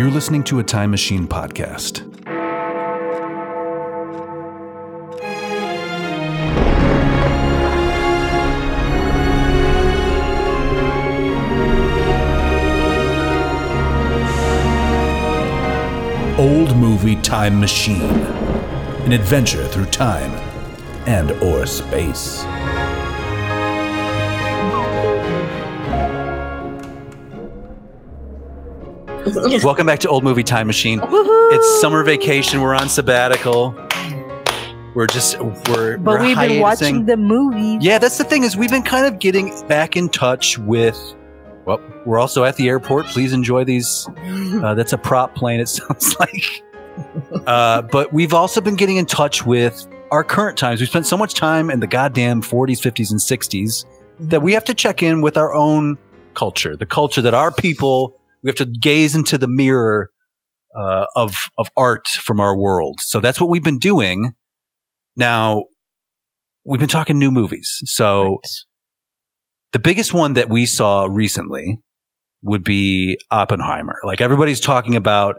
You're listening to a Time Machine podcast. Old Movie Time Machine. An adventure through time and or space. Welcome back to Old Movie Time Machine. It's summer vacation. We're on sabbatical. We're just we're But we're we've been hiatusing. watching the movies. Yeah, that's the thing is we've been kind of getting back in touch with. Well, we're also at the airport. Please enjoy these. Uh, that's a prop plane. It sounds like. Uh, but we've also been getting in touch with our current times. We spent so much time in the goddamn 40s, 50s, and 60s that we have to check in with our own culture, the culture that our people. We have to gaze into the mirror uh, of of art from our world. So that's what we've been doing. Now, we've been talking new movies. So the biggest one that we saw recently would be Oppenheimer. Like everybody's talking about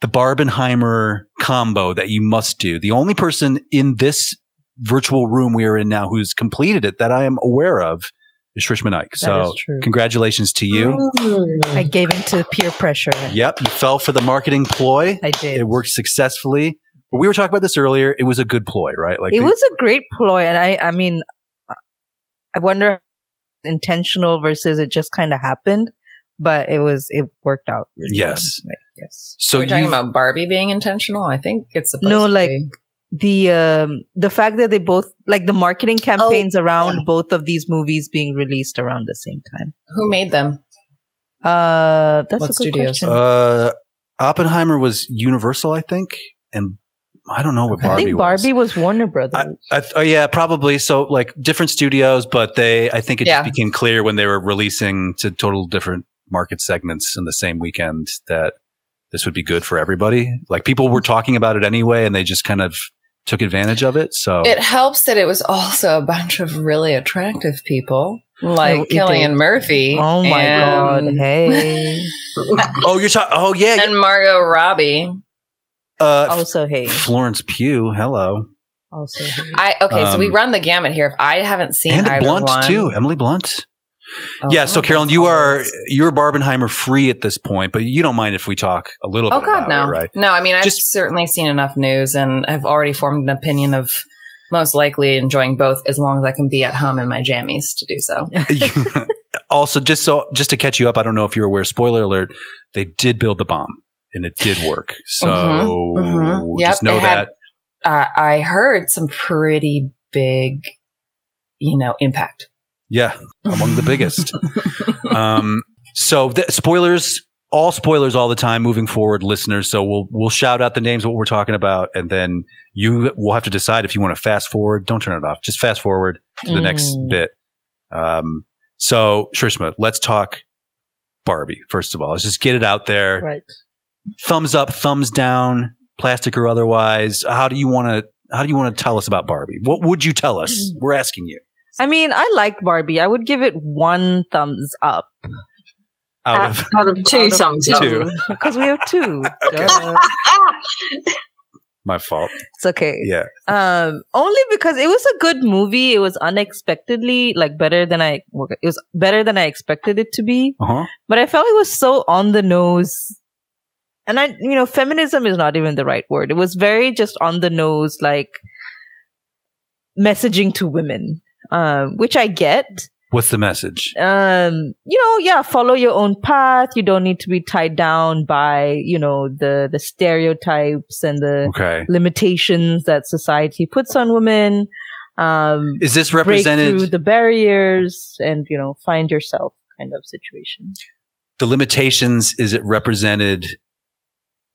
the Barbenheimer combo that you must do. The only person in this virtual room we are in now who's completed it that I am aware of is Shrishma Naik. So congratulations to you. I gave in to peer pressure. Yep, you fell for the marketing ploy. I did. It worked successfully. We were talking about this earlier. It was a good ploy, right? Like it the- was a great ploy, and I, I mean, I wonder intentional versus it just kind of happened, but it was it worked out. really Yes. well. Right, yes. so you're talking about Barbie being intentional. I think it's supposed No, to like- be. The um the fact that they both like the marketing campaigns around both of these movies being released around the same time. who made them? Uh, that's What a good studios? question. uh, Oppenheimer was Universal, I think, and I don't know what Okay. I Barbie think was. Barbie was Warner Brothers. I, th- oh yeah, probably. So like different studios, but they, I think it Yeah. just became clear when they were releasing to total different market segments in the same weekend that this would be good for everybody. Like people were talking about it anyway, and they just kind of took advantage of it. So It helps that it was also a bunch of really attractive people, like it Cillian. Murphy. oh my god! Hey, oh, you're talking. Oh yeah, and Margot Robbie. uh, also hey, Florence Pugh. Hello, also hey. I okay, so we Um, run the gamut here. If I haven't seen and Blunt one, too. Emily Blunt. Oh, yeah. So oh, Carolyn, you are you're Barbenheimer free at this point, but you don't mind if we talk a little Oh bit God, about no, it, right? no. I mean, I've Just- certainly seen enough news, and I've already formed an opinion of most likely enjoying both, as long as I can be at home in my jammies to do so. also, just so just to catch you up, I don't know if you're aware. Spoiler alert: they did build the bomb, and it did work. So Mhm, mhm. Yep, just know had- that. uh, I heard some pretty big, you know, impact. Yeah, among the biggest. um, so the, spoilers, all spoilers all the time moving forward, listeners. So we'll we'll shout out the names of what we're talking about, and then you will have to decide if you want to fast forward. Don't turn it off. Just fast forward to the next Mm. bit. Um, so Shrishma, let's talk Barbie first of all. Let's just get it out there. right. Thumbs up, thumbs down, plastic or otherwise. How do you want to? How do you want to tell us about Barbie? What would you tell us? We're asking you. I mean, I like Barbie. I would give it one thumbs up. Out of Out of two Out of thumbs up. because we have two. Okay. My fault. It's okay. Yeah. Um, only because it was a good movie. It was unexpectedly like better than I. It was better than I expected it to be. Uh huh. But I felt it was so on the nose. And I, you know, feminism is not even the right word. It was very just on the nose, like messaging to women, um, which I get. What's the message? um you know yeah follow your own path you don't need to be tied down by you know the the stereotypes and the Okay. limitations that society puts on women um Is this break through represented? the barriers and you know find yourself kind of situation The limitations, is it represented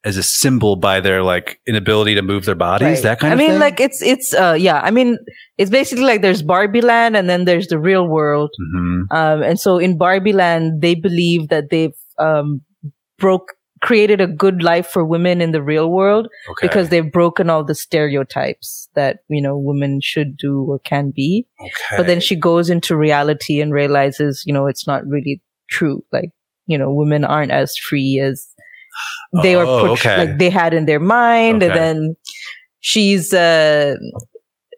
as a symbol by their like inability to move their bodies? Right. That kind I of mean, thing? I mean, like it's it's uh yeah. I mean, it's basically like there's Barbie Land and then there's the real world. Mhm. Um, and so in Barbie Land, they believe that they've um broke created a good life for women in the real world Okay. because they've broken all the stereotypes that you know women should do or can be. okay. But then she goes into reality and realizes, you know, it's not really true. Like, you know, women aren't as free as they were Oh, portray- okay. like they had in their mind, and then she's uh,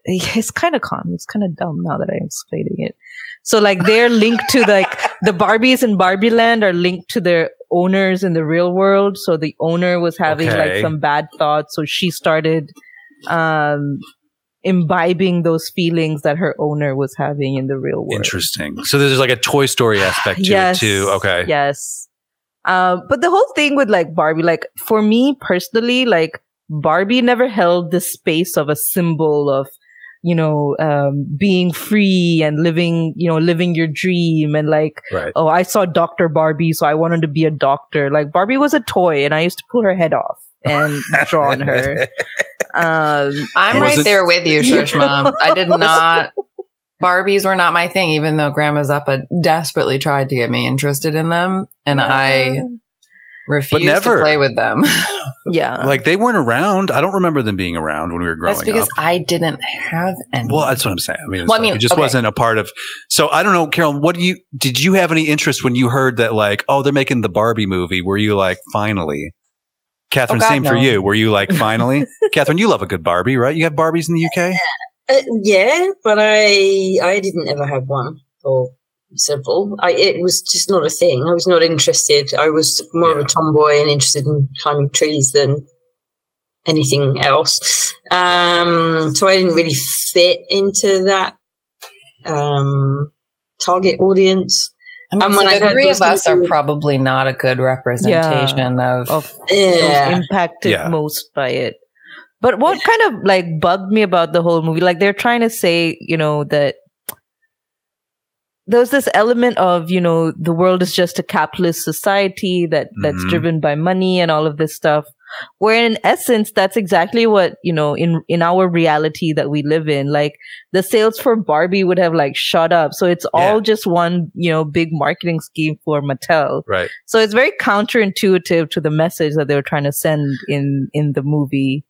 it's kind of calm. It's kind of dumb now that I'm explaining it. So like they're linked to like the Barbies in Barbie Land are linked to their owners in the real world. So the owner was having like some bad thoughts, so she started um imbibing those feelings that her owner was having in the real world. Interesting. So there's like a Toy Story aspect to yes, it too. Okay. Yes. Um, but the whole thing with like Barbie, like for me personally, like Barbie never held the space of a symbol of, you know, um, being free and living, you know, living your dream and like, Right. oh, I saw Dr. Barbie, so I wanted to be a doctor. Like Barbie was a toy and I used to pull her head off and draw on her. Um, I'm right it- there with you, Shrishma. I did not. Barbies were not my thing, even though Grandma Zeppa desperately tried to get me interested in them, and I refused never. to play with them. yeah. like they weren't around. I don't remember them being around when we were growing That's because up. I didn't have any. Well, that's what I'm saying. I mean, it's Well, I mean, it just okay. wasn't a part of. So I don't know, Carol. What do you did? You have any interest when you heard that? Like, oh, they're making the Barbie movie. Were you like, finally? Katherine, Oh, God, same for you. Were you like, finally? Katherine, you love a good Barbie, right? You have Barbies in the UK. Uh, yeah, but I I didn't ever have one or several. I it was just not a thing. I was not interested. I was more of a tomboy and interested in climbing trees than anything else. Um, so I didn't really fit into that um, target audience. I mean, and so I the three of us are things- probably not a good representation of. of Yeah. impacted Yeah. most by it. But what kind of like bugged me about the whole movie, like they're trying to say, you know, that there's this element of, you know, the world is just a capitalist society that that's Mhm. driven by money and all of this stuff. Where in essence, that's exactly what, you know, in, in our reality that we live in, like the sales for Barbie would have like shot up. So it's all Yeah. just one, you know, big marketing scheme for Mattel. Right. So it's very counterintuitive to the message that they were trying to send in in the movie.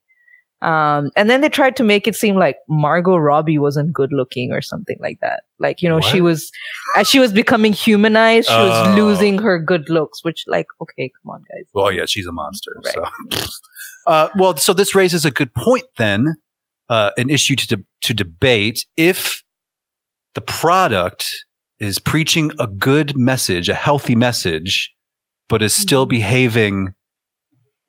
Um, and then they tried to make it seem like Margot Robbie wasn't good looking or something like that. Like, you know, she was, as she was becoming humanized, she Oh. was losing her good looks, which like, okay, come on guys. Well, yeah, she's a monster. Right. So, uh, well, so this raises a good point then, uh, an issue to de- to debate if the product is preaching a good message, a healthy message, but is still Mm-hmm. behaving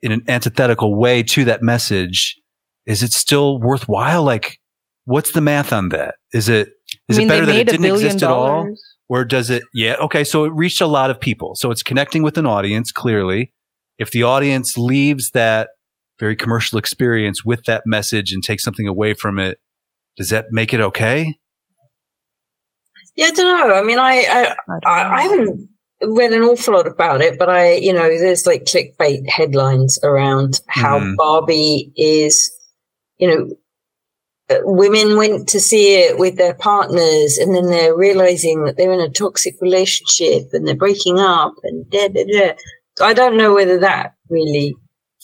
in an antithetical way to that message. Is it still worthwhile? Like, what's the math on that? Is it is I mean, it better they that it didn't billion exist at all? Or does it? Yeah. Okay. So it reached a lot of people. So it's connecting with an audience, clearly. If the audience leaves that very commercial experience with that message and takes something away from it, does that make it okay? Yeah, I don't know. I mean, I, I I I, haven't read an awful lot about it, but I, you know, there's like clickbait headlines around how Mhm. Barbie is, you know, uh, women went to see it with their partners and then they're realizing that they're in a toxic relationship and they're breaking up and da, da, da. So I don't know whether that really,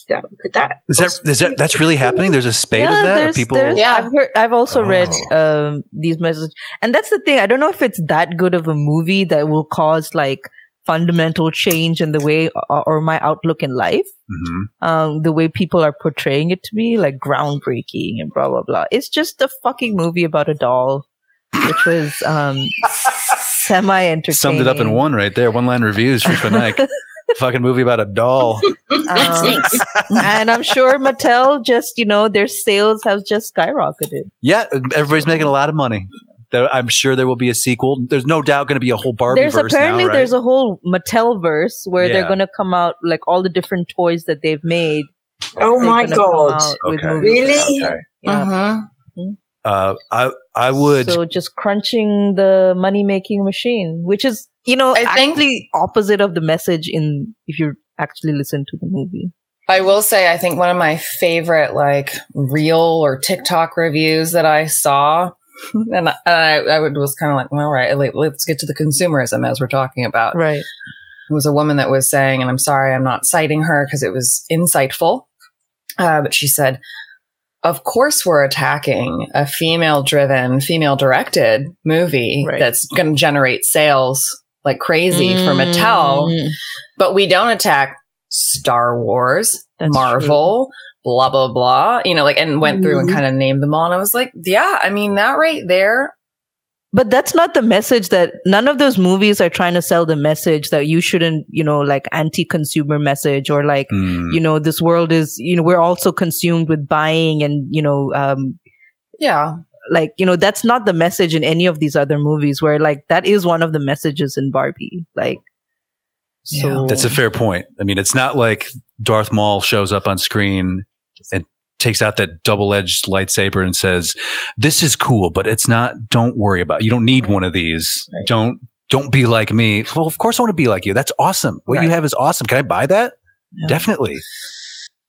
that, that, Is that is that that's really happening? There's a spate yeah, of that. There's, people. there's- Yeah. I've heard. I've also read Oh. um, these messages, and that's the thing. I don't know if it's that good of a movie that will cause like fundamental change in the way or, or my outlook in life. Mhm. Um, the way people are portraying it to me, like groundbreaking and blah blah blah. It's just a fucking movie about a doll, which was um, semi entertaining. Summed it up in one right there. One line reviews for Fanatic. Fucking movie about a doll. Um, and I'm sure Mattel just, you know, their sales have just skyrocketed. Yeah, everybody's making a lot of money. There- I'm sure there will be a sequel. There's no doubt going to be a whole Barbie there's apparently now, right? there's a whole Mattel verse where Yeah. they're going to come out like all the different toys that they've made. oh my God. out with Okay. movies Really? out there. Yeah. Mhm. uh, I I would. So just crunching the money making machine, which is you know I think- actually opposite of the message in if you actually listen to the movie. I will say, I think one of my favorite like real or TikTok reviews that I saw, and I, I, was kind of like, well, right, like, let's get to the consumerism as we're talking about. Right. It was a woman that was saying, and I'm sorry, I'm not citing her because it was insightful, uh, but she said, "Of course, we're attacking a female-driven, female-directed movie Right. that's going to generate sales like crazy for Mattel." Mm. but we don't attack Star Wars, That's Marvel, blah blah blah. You know, like and went through and Mhm. kind of named them all, and I was like, yeah, I mean that right there. But that's not the message that none of those movies are trying to sell the message that you shouldn't, you know, like anti-consumer message or like, Hmm. you know, this world is, you know, we're also consumed with buying and, you know, um, Yeah, like, you know, that's not the message in any of these other movies where like that is one of the messages in Barbie. Like, so That's a fair point. I mean, it's not like Darth Maul shows up on screen and takes out that double-edged lightsaber and says, "This is cool, but it's not. Don't worry about. It. You don't need one of these. Right. Don't don't be like me." Well, of course I want to be like you. That's awesome. What you have is awesome. Can I buy that? Yeah. Definitely.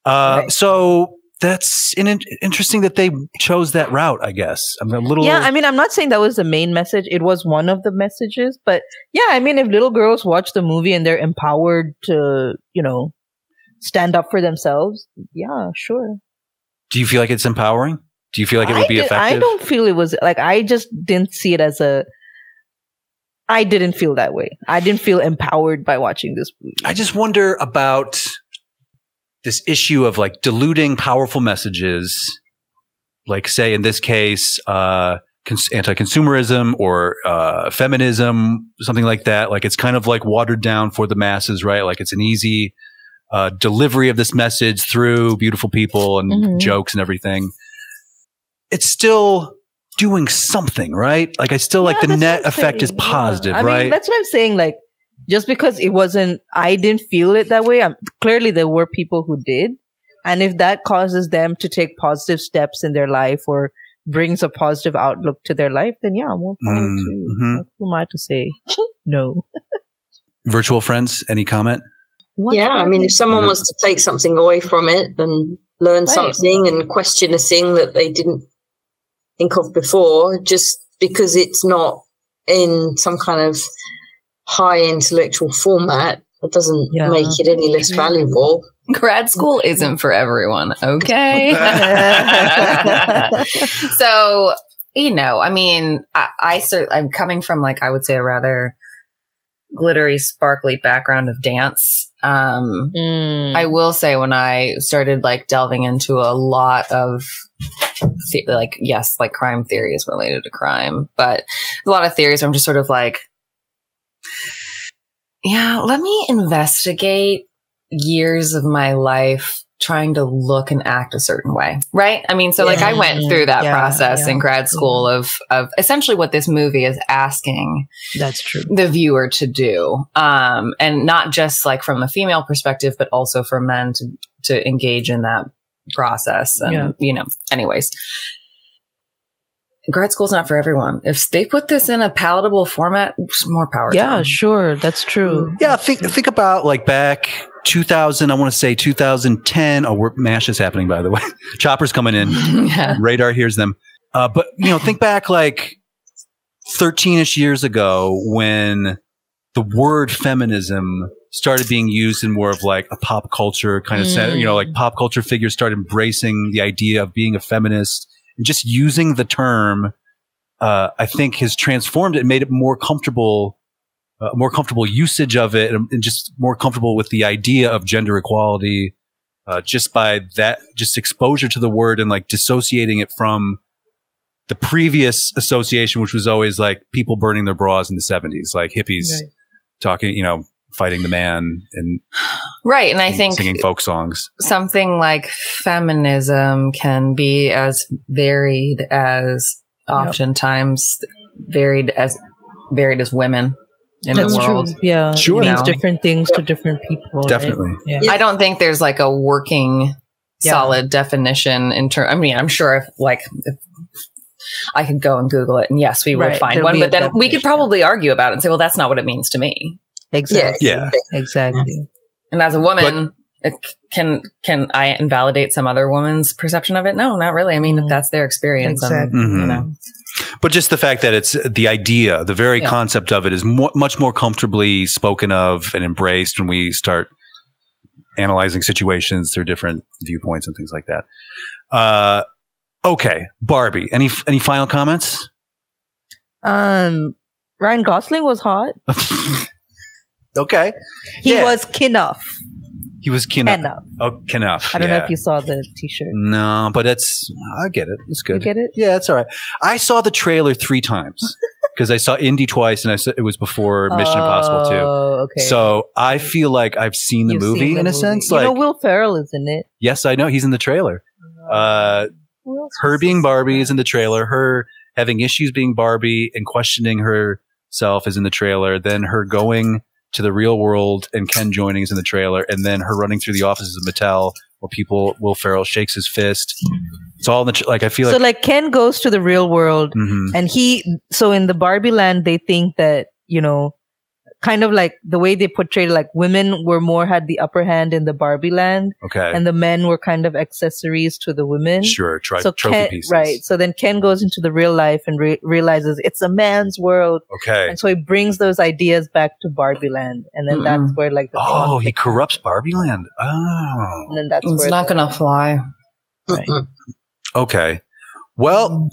Uh, Right. So that's in- interesting that they chose that route. I guess I'm a little. Yeah, I mean, I'm not saying that was the main message. It was one of the messages, but yeah, I mean, if little girls watch the movie and they're empowered to, you know, stand up for themselves, yeah, sure. Do you feel like it's empowering? Do you feel like it would be did- effective? I don't feel it was like I just didn't see it as a. I didn't feel that way. I didn't feel empowered by watching this movie. I just wonder about this issue of like diluting powerful messages, like say in this case, uh, cons- anti-consumerism or uh, feminism, something like that. Like it's kind of like watered down for the masses, right? Like it's an easy uh, delivery of this message through beautiful people and Mhm. jokes and everything. It's still doing something, right? Like I still like the net effect is saying. Yeah. positive, I right? mean, that's what I'm saying. Like, just because it wasn't, I didn't feel it that way. I'm, clearly, there were people who did, and if that causes them to take positive steps in their life or brings a positive outlook to their life, then yeah, power to you. Mhm. Who am I to say? no. Virtual friends, any comment? What yeah, I mean, if someone wants to take something away from it and learn Right. something and question a thing that they didn't think of before, just because it's not in some kind of high intellectual format, it doesn't Yeah. make it any less valuable. grad school isn't for everyone. Okay. so you know, I mean, I, I cer- I'm coming from like I would say a rather glittery, sparkly background of dance. Um, Mm. I will say when I started like delving into a lot of the- like yes, like crime theories related to crime, but a lot of theories I'm just sort of like, yeah, let me investigate years of my life trying to look and act a certain way, right? I mean, so like I went through that Yeah, process yeah, in grad school of of essentially what this movie is asking That's true. the viewer to do um and not just like from a female perspective but also for men to to engage in that process and Yeah. you know anyways grad school's not for everyone if they put this in a palatable format more power Yeah, them. sure. That's true. Yeah, think think about like back 2000. I want to say 2010. Oh, we're, Mash is happening by the way. Chopper's coming in. yeah Radar hears them. Uh, but you know, think back like 13ish years ago when the word feminism started being used in more of like a pop culture kind of sense. You know, like pop culture figures started embracing the idea of being a feminist and just using the term. Uh, I think has transformed it and made it more comfortable uh, more comfortable usage of it and, and just more comfortable with the idea of gender equality uh, just by that just exposure to the word and like dissociating it from the previous association which was always like people burning their bras in the 70s like hippies Right. talking you know fighting the man and right and i think singing folk songs. something like feminism can be as varied as oftentimes varied as varied as women in That's the world true. Yeah. Sure. It means different things to different people. right? definitely Yeah. I don't think there's like a working Yeah. solid definition in terms. I mean, I'm sure if like if I could go and Google it, and yes, we would Right, find there'd one. But then we could probably argue about it and say, well, that's not what it means to me. Exactly. Yeah. Exactly. And as a woman, it can can I invalidate some other woman's perception of it? No, not really. I mean, if Mhm. that's their experience, I'm- Exactly. you Mhm. know, but just the fact that it's the idea the very Yeah. concept of it is mo- much more comfortably spoken of and embraced when we start analyzing situations through different viewpoints and things like that uh, okay barbie any any final comments Um, Ryan Gosling was hot. okay He Yeah. was Kenough. He was Kenough. Enough. Oh, Kenough. I don't know if you saw the T-shirt. No, but it's I get it. It's good. You get it? Yeah, it's all right. I saw the trailer three times because I saw Indy twice, and I saw it was before Mission Impossible two. Oh, okay. So I feel like I've seen the You've movie seen the in a movie. sense. you Like, know, Will Ferrell is in it. yes, I know he's in the trailer. Uh, her being in Barbie is in the trailer. Her having issues being Barbie and questioning herself is in the trailer. Then her going to the real world and Ken joining is in the trailer. And then her running through the offices of Mattel where people, Will Ferrell shakes his fist. It's all in the, like, I feel So like, like Ken goes to the real world Mhm. and he so in the Barbie land they think that, you know, kind of like the way they portrayed like women were more had the upper hand in the Barbie land okay. and the men were kind of accessories to the women. sure. Try, so trophy Ken, pieces. right. So then Ken goes into the real life and re- realizes it's a man's world. Okay. And so he brings those ideas back to Barbie land. And then that's Mm-mm. where like the Oh, he corrupts Barbie Land. Oh. and then that's It's where not going to fly. Mm-mm. Okay. Well,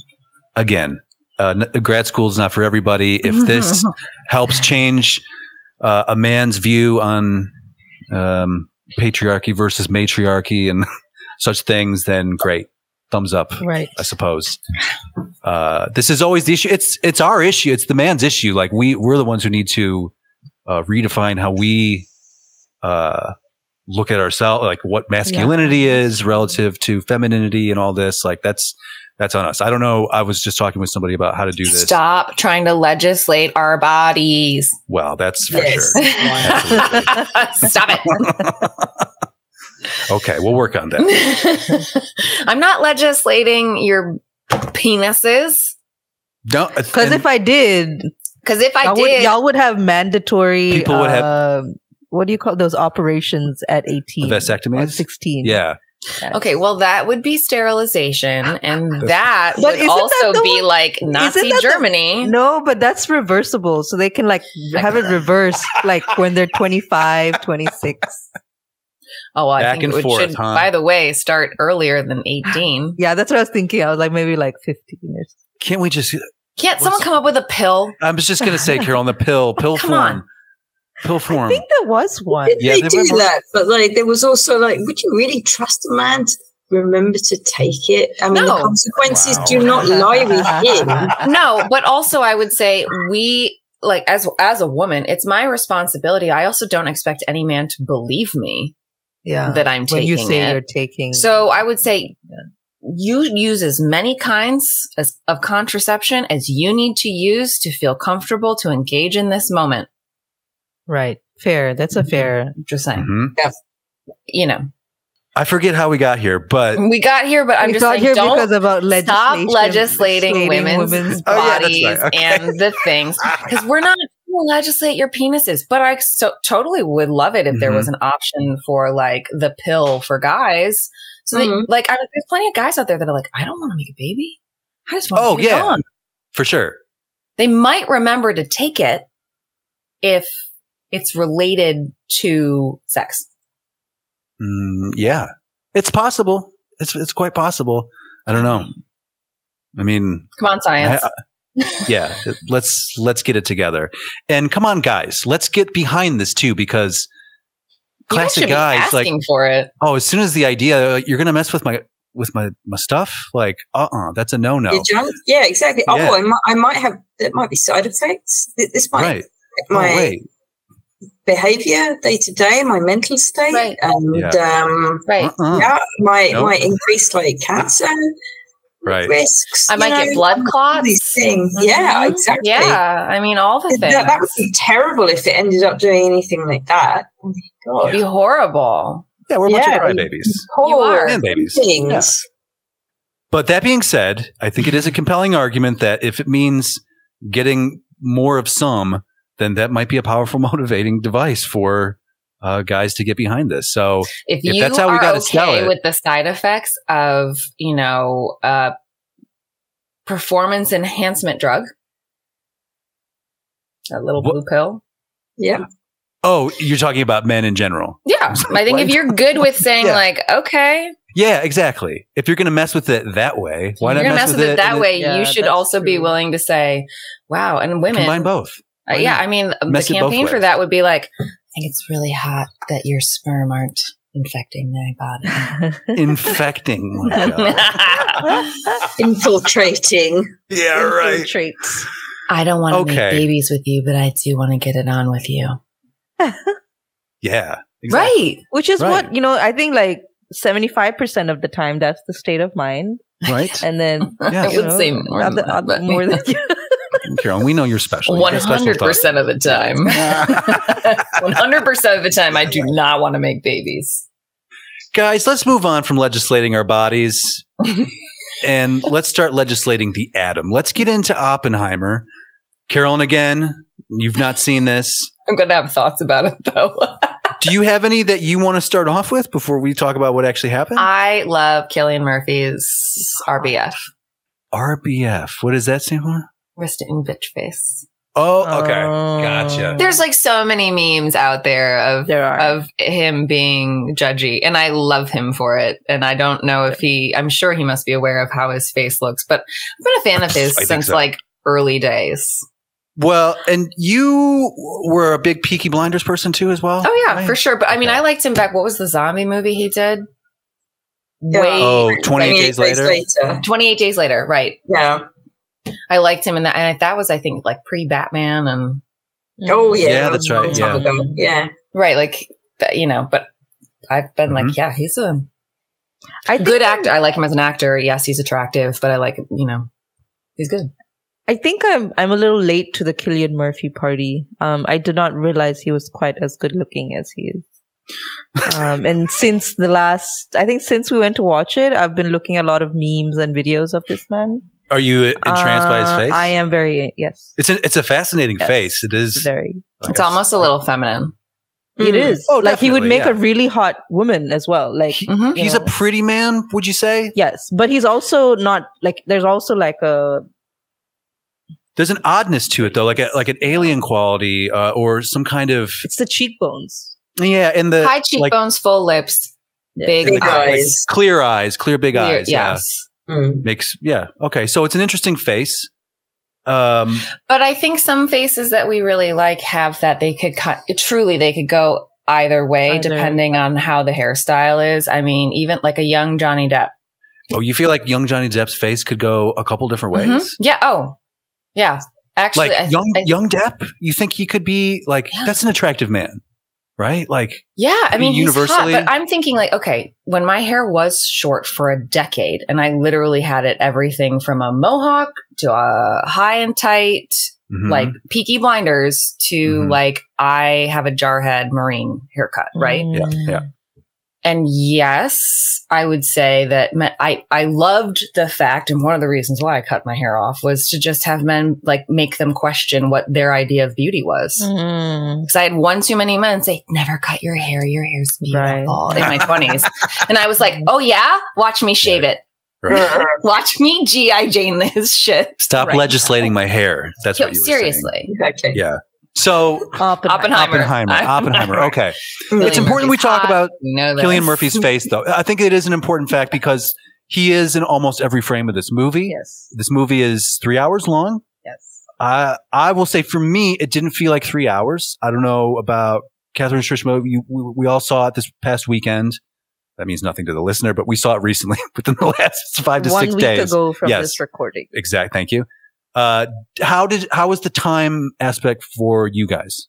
again, uh, grad school is not for everybody. If this helps change uh, a man's view on um, patriarchy versus matriarchy and such things, then great. Thumbs up, Right. I suppose. Uh, this is always the issue. It's it's our issue. It's the man's issue. Like we we're the ones who need to uh, redefine how we uh, look at ourselves, like what masculinity is relative to femininity and all this. Like that's that's on us. I don't know. I was just talking with somebody about how to do this. Stop trying to legislate our bodies. Well, that's for Yes. sure. Stop it. okay, we'll work on that. I'm not legislating your penises. Don't Because if I did, Because if I y'all, did, would, y'all would have mandatory. People would have- um, what do you call those operations at eighteen? vasectomies? Or Sixteen. yeah, okay, well, that would be sterilization, ah, and ah, that But would isn't that also be one- like Nazi that the- Germany. No, but that's reversible. So they can like have it reversed, like when they're 25, 26. oh, well, I Back think and it forth, should, huh? by the way, start earlier than 18. Yeah, that's what I was thinking. I was like maybe like 15 or something. can't we just? Can't someone come up with a pill? I was just gonna say, Carol, on the pill, pill Come form, on. Pill I think there was one. Did Yeah, they they do were- that? But like, there was also like, would you really trust a man to remember to take it? I mean, No. the consequences Wow. do not lie with him. no, but also I would say we like as as a woman, it's my responsibility. I also don't expect any man to believe me Yeah. that I'm when taking you say it. you're taking. So I would say you use as many kinds as, of contraception as you need to use to feel comfortable to engage in this moment. Right. Fair. That's a fair. Just saying, Mhm. you know, I forget how we got here, but we got here, but I'm We just got saying, here don't because about stop legislation, legislating women's, women's Oh, yeah, bodies right. Okay. and the things because we're not going to legislate your penises. But I so totally would love it if there Mm-hmm. was an option for like the pill for guys. So Mhm. that, like, I, there's plenty of guys out there that are like, I don't want to make a baby. I just want Oh, to yeah. it on. for sure. They might remember to take it if it's related to sex. Mm, yeah, it's possible. It's it's quite possible. I don't know. I mean, Come on, science. I- yeah, let's let's get it together. And come on, guys, let's get behind this too, because You guys classic should be guys like, for it. oh, as soon as the idea uh, you're gonna mess with my with my my stuff, like, uh, uh that's a no no. Yeah, exactly. Yeah. Oh, I might, I might have, it might be side effects. This might Right? affect Oh, my wait. Behavior day to day, my mental state, Right. and um, Right. Uh-uh. yeah, my Nope. my increased like cancer Right. risks. I might know, get blood all these things. Yeah, Mhm. exactly. Yeah. I mean, all the things. That, that would be terrible if it ended up doing anything like that. Oh my It'd be horrible. Yeah, we're a bunch Yeah. of crybabies Poor are. and babies. things. Yeah. But that being said, I think it is a compelling argument that if it means getting more of some, then that might be a powerful motivating device for uh, guys to get behind this. So If, If you that's how we are gotta sell okay it- with the side effects of, you know, uh, performance enhancement drug, that little What- blue pill. Yeah. Oh, you're talking about men in general. Yeah. I think if you're good with saying Yeah. like, okay, Yeah, exactly. If you're going to mess with it that way, why you're not gonna mess, mess with it that in way, Yeah, you should that's also be willing to say, wow. And women, Combine both. Uh, yeah. I mean, the Mess it both campaign for that would be like, I think it's really hot that your sperm aren't infecting my body. Infecting. My God. Infiltrating. Yeah, Traits. I don't want to Okay. make babies with you, but I do want to get it on with you. Yeah. exactly. Right. Which is Right. what, you know, I think like 75% of the time that's the state of mind. Right. And then Yeah. I would know, say more than other- that, other- more than Carolyn, we know you're special. You One special One hundred percent of the time. One hundred percent of the time, I do not want to make babies. Guys, let's move on from legislating our bodies and let's start legislating the atom. Let's get into Oppenheimer. Carolyn, again, you've not seen this. I'm going to have thoughts about it though. Do you have any that you want to start off with before we talk about what actually happened? I love Cillian Murphy's RBF, RBF. What does that stand for? Wrist in bitch face. Oh, okay. Oh. Gotcha. There's like so many memes out there of There are. of him being judgy, and I love him for it. And I don't know if he, I'm sure he must be aware of how his face looks, but I've been a fan of his since so. like early days. Well, and you were a big Peaky Blinders person too, as well. Oh yeah, right? for sure. But I mean, Okay. I liked him back. What was the zombie movie he did? Yeah. Way Oh, 28 days later. later. 28 days later, right? Yeah. I liked him in that, and that was I think like pre Batman and Oh, yeah. Yeah, that's right, yeah. Yeah. right, like you know. But I've been Mhm. like, yeah, he's a I think good I'm- actor. I like him as an actor. Yes, he's attractive, but I like you know, he's good. I think I'm I'm a little late to the Cillian Murphy party. Um, I did not realize he was quite as good looking as he is. um, and since the last, I think since we went to watch it, I've been looking at a lot of memes and videos of this man. Are you entranced by his Uh, face? I am very yes, It's a, it's a fascinating Yes. face. It is. very. It's almost a little feminine. It Mm. is. Oh, like he would make yeah. a really hot woman as well. Like He- Mhm. He's know. a pretty man, would you say? yes, but he's also not like. There's also like a There's an oddness to it though, like a, like an alien quality, uh, or some kind of it's the cheekbones. yeah, in the High like, cheekbones, full lips, big, Big eyes. eyes. clear eyes, clear big Clear- eyes. Yeah, yes. Mm. makes yeah. Okay, so it's an interesting face. Um, But I think some faces that we really like have that they could cut. Truly, they could go either way Either. depending on how the hairstyle is. I mean, even like a young Johnny Depp. oh, you feel like young Johnny Depp's face could go a couple different ways. Mhm. Yeah. Oh, yeah. Actually, Like I- young I- young Depp, you think he could be like Yeah. that's an attractive man, right? Like Yeah, I mean, universally- hot, but I'm thinking like, okay, when my hair was short for a decade, and I literally had it everything from a mohawk to a high and tight, mhm. like Peaky Blinders, to Mhm. like I have a jarhead marine haircut, right? Yeah, yeah. And yes, I would say that me- I I loved the fact, and one of the reasons why I cut my hair off was to just have men like make them question what their idea of beauty was mm-hmm. because I had one too many men say, "Never cut your hair. Your hair's beautiful." Right. In my twenties, and I was like, "Oh yeah, watch me shave it. Right. Watch me GI Jane this shit." Stop right legislating my hair. That's now." what you were saying. seriously. Exactly. Yeah. So Oppenheimer. Oppenheimer. Oppenheimer. Oppenheimer. Okay. Cillian It's important we talk hot. about We know. Cillian Murphy's face, though. I think it is an important fact because he is in almost every frame of this movie. Yes. This movie is three hours long. Yes. I I will say for me, it didn't feel like three hours. I don't know about Katherine Shrishma. You, we, we all saw it this past weekend. That means nothing to the listener, but we saw it recently within the last five to One six week days. ago from Yes. this recording. Exact. Thank you. Uh, how did how was the time aspect for you guys?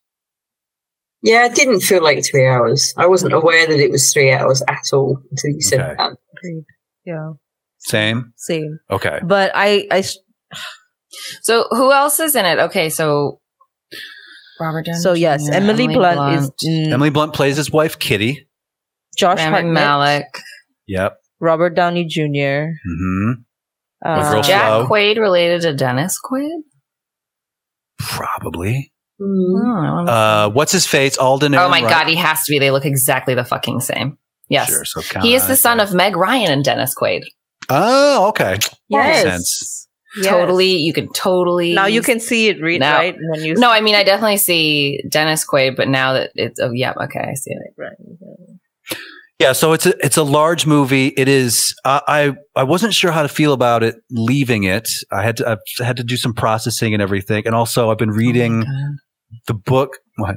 Yeah, it didn't feel like three hours. I wasn't aware that it was three hours at all until you said Okay. that. Agreed. Yeah. Same. Same. Okay. But I, I. So who else is in it? Okay, so Robert Downey. so yes, Jr., Emily, Blunt, is mm, Emily Blunt plays his wife Kitty. Josh Rami Hartnett, Malek, Yep. Robert Downey Jr. hmm Uh, real Jack slow. Quaid related to Dennis Quaid. Probably. Mm. Hmm, Uh, what's his face? Alden. Oh my Wright. god, he has to be. They look exactly the fucking same. Yes. Sure, so He is the son kinda- Meg Ryan and Dennis Quaid. Oh, okay. yes. sense. Yes. Totally, you can totally. Now you can see it, read Now- right when you. No, I mean I definitely see Dennis Quaid, but now that it's oh yeah, okay, I see it. Right. Yeah, so it's a it's a large movie. It is. Uh, I I wasn't sure how to feel about it leaving it. I had to I've had to do some processing and everything, and also I've been reading Oh the book. What?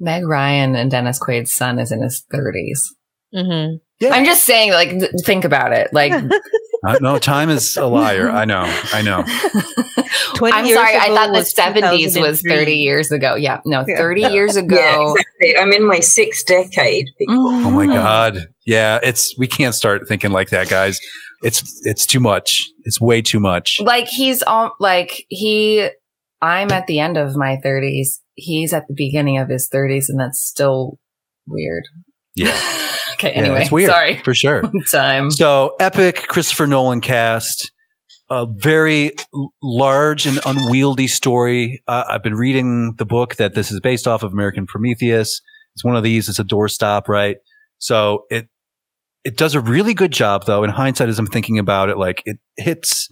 Meg Ryan and Dennis Quaid's son is in his thirties. Mm-hmm. Yeah. I'm just saying, like, th- think about it. Like, Uh, no, time is a liar. I know. I know. I'm sorry, I thought the was 70s was 30 years ago. Yeah, no, Yeah. 30 years ago. Yeah, exactly. I'm in my sixth decade. Oh Oh my god. Yeah, it's we can't start thinking like that, guys. It's it's too much. It's way too much. Like he's all like he I'm at the end of my 30s. He's at the beginning of his 30s and that's still weird. Yeah. okay, Yeah, anyway. it's weird Sorry. for sure. Time. So epic Christopher Nolan cast, a very large and unwieldy story. Uh, I've been reading the book that this is based off of American Prometheus. It's one of these. It's a doorstop, right? So it it does a really good job, though. In hindsight, as I'm thinking about it, like it hits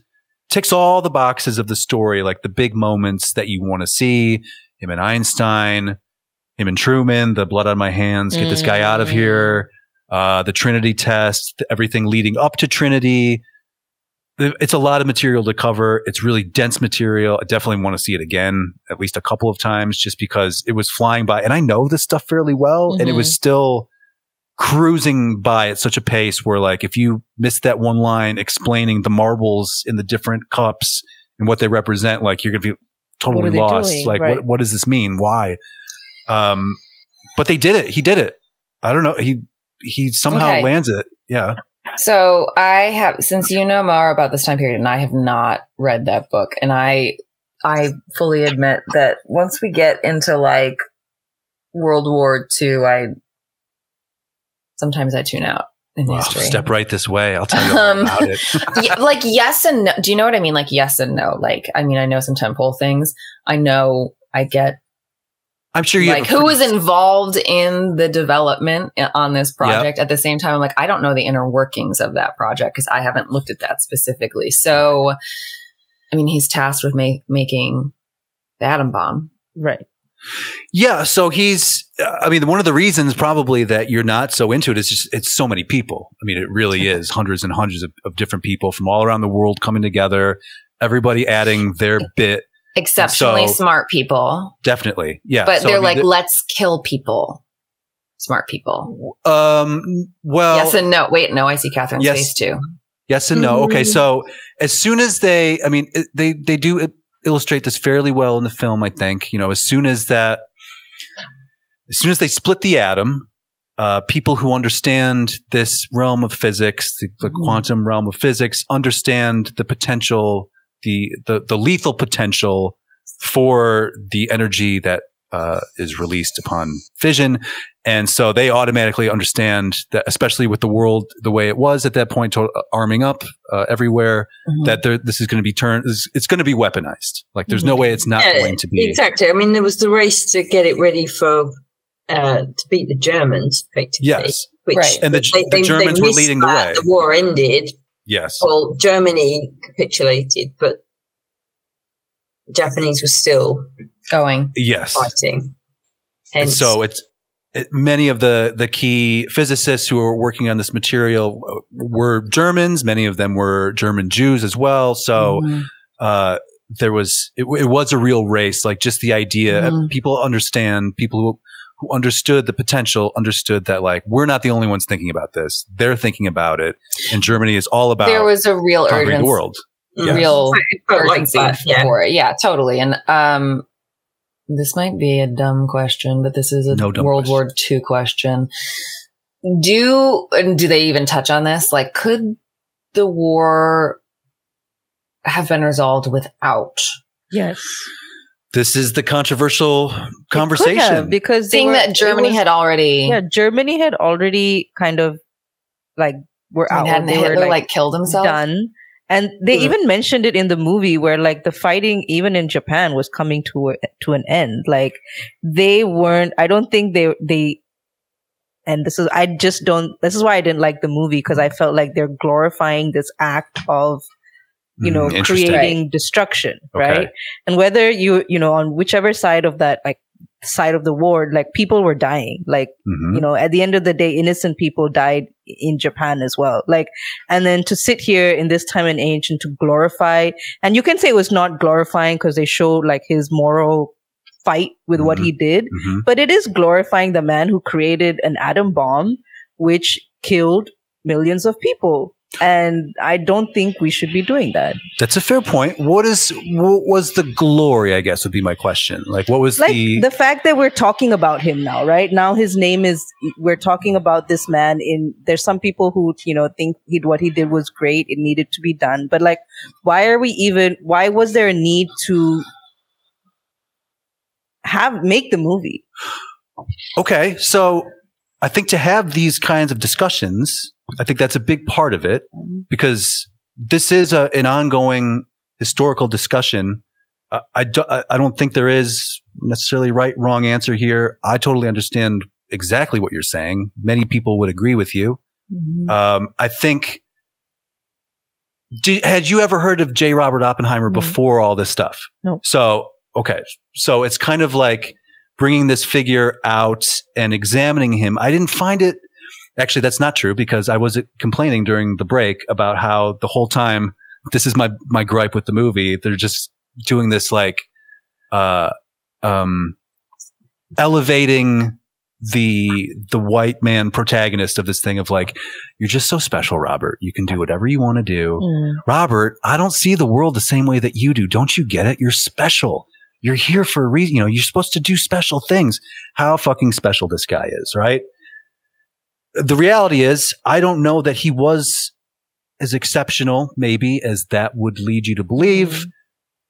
ticks all the boxes of the story, like the big moments that you want to see. Him and Einstein, him and Truman, the blood on my hands, get this guy out of Mm. here uh, the Trinity test, everything leading up to Trinity. It's a lot of material to cover. It's really dense material. I definitely want to see it again at least a couple of times just because it was flying by. And I know this stuff fairly well, and it was still cruising by at such a pace where, like, if you missed that one line explaining the marbles in the different cups and what they represent, like, you're going to be totally lost. doing? Like, Right. what, what does this mean? Why? Um, but they did it. He did it. I don't know. He he somehow Okay. lands it. Yeah. So I have, since you know more about this time period, and I have not read that book, and I, I fully admit that once we get into like World War II, I sometimes I tune out history. step right this way. I'll tell you Um, about it. yeah, like yes and no. Do you know what I mean? Like yes and no. Like I mean, I know some temple things. I know I get I'm sure you like have who was involved in the development on this project. At the same time, I'm like I don't know the inner workings of that project because I haven't looked at that specifically. So, I mean, he's tasked with ma- making the atom bomb. Right. Yeah. So he's. uh, I mean, one of the reasons probably that you're not so into it is just it's so many people. I mean, it really is hundreds and hundreds of, of different people from all around the world coming together. Everybody adding their bit. Exceptionally So- smart people, Definitely. Yeah. but So, they're I mean, like, the- let's kill people. Smart people. um. Well. yes and no. Wait, no, I see Katherine's Yes. face too. Yes and no. Okay, so as soon as they, I mean, it, they they do i- illustrate this fairly well in the film. I think you know, as soon as that, as soon as they split the atom, uh, people who understand this realm of physics, the, the Mhm. quantum realm of physics, understand the potential, the the the lethal potential for the energy that uh, is released upon fission. And so they automatically understand that, especially with the world the way it was at that point, to, arming up uh, everywhere, Mhm. that there, this is going to be turned, it's, it's going to be weaponized. Like there's no way it's not Yeah, going to be. Exactly. I mean, there was the race to get it ready for uh, to beat the Germans, effectively. Yes. Which Right. And the, the Germans were missed leading the way. The war ended. Yes. Well, Germany capitulated, but Japanese were still Going. Yes. fighting. Yes. And so it's, it, many of the, the key physicists who were working on this material uh, were Germans. Many of them were German Jews as well. So, Mhm. uh, there was it, it was a real race like just the idea Mhm. people understand people who who understood the potential understood that like we're not the only ones thinking about this they're thinking about it and germany is all about there was a real urgency. the world mm, real it felt like that, yeah. for it. Yeah, totally. And um, this might be a dumb question, but this is a No dumb World War II question. Do and do they even touch on this? Like, could the war have been resolved without Yes. This is the controversial It could have, conversation because seeing were- that Germany was- had already yeah Germany had already kind of like were out. mean, hadn't they Hitler were like, killed himself? done. And they Mhm. even mentioned it in the movie where like the fighting even in Japan was coming to a, to an end. Like they weren't I don't think they they and this is I just don't this is why I didn't like the movie because I felt like they're glorifying this act of you know Mm, creating destruction, Okay. right? And whether you you know on whichever side of that like side of the war like people were dying like Mhm. you know at the end of the day innocent people died in japan as well like and then to sit here in this time and age and to glorify and you can say it was not glorifying because they showed like his moral fight with what Mhm. he did Mhm. but it is glorifying the man who created an atom bomb which killed millions of people. And I don't think we should be doing that. That's a fair point. What is what was the glory? I guess would be my question. Like, what was like the, the fact that we're talking about him now, right? Now his name is we're talking about this man in there's some people who, you know, think he what he did was great, it needed to be done. But like why are we even why was there a need to have make the movie? Okay, so I think to have these kinds of discussions, I think that's a big part of it because this is a, an ongoing historical discussion. Uh, I, do, I don't think there is necessarily right wrong answer here. I totally understand exactly what you're saying. Many people would agree with you. Um, I think. Do, had you ever heard of J. Robert Oppenheimer No. before all this stuff? No. So okay, so it's kind of like bringing this figure out and examining him. I didn't find it. Actually, that's not true because I was complaining during the break about how the whole time this is my my gripe with the movie. They're just doing this like uh um elevating the the white man protagonist of this thing of like you're just so special robert. You can do whatever you want to do robert i don't see the world the same way that you do. Don't you get it? You're special. You're here for a reason you know you're supposed to do special things. How fucking special this guy is right the reality is i don't know that he was as exceptional maybe as that would lead you to believe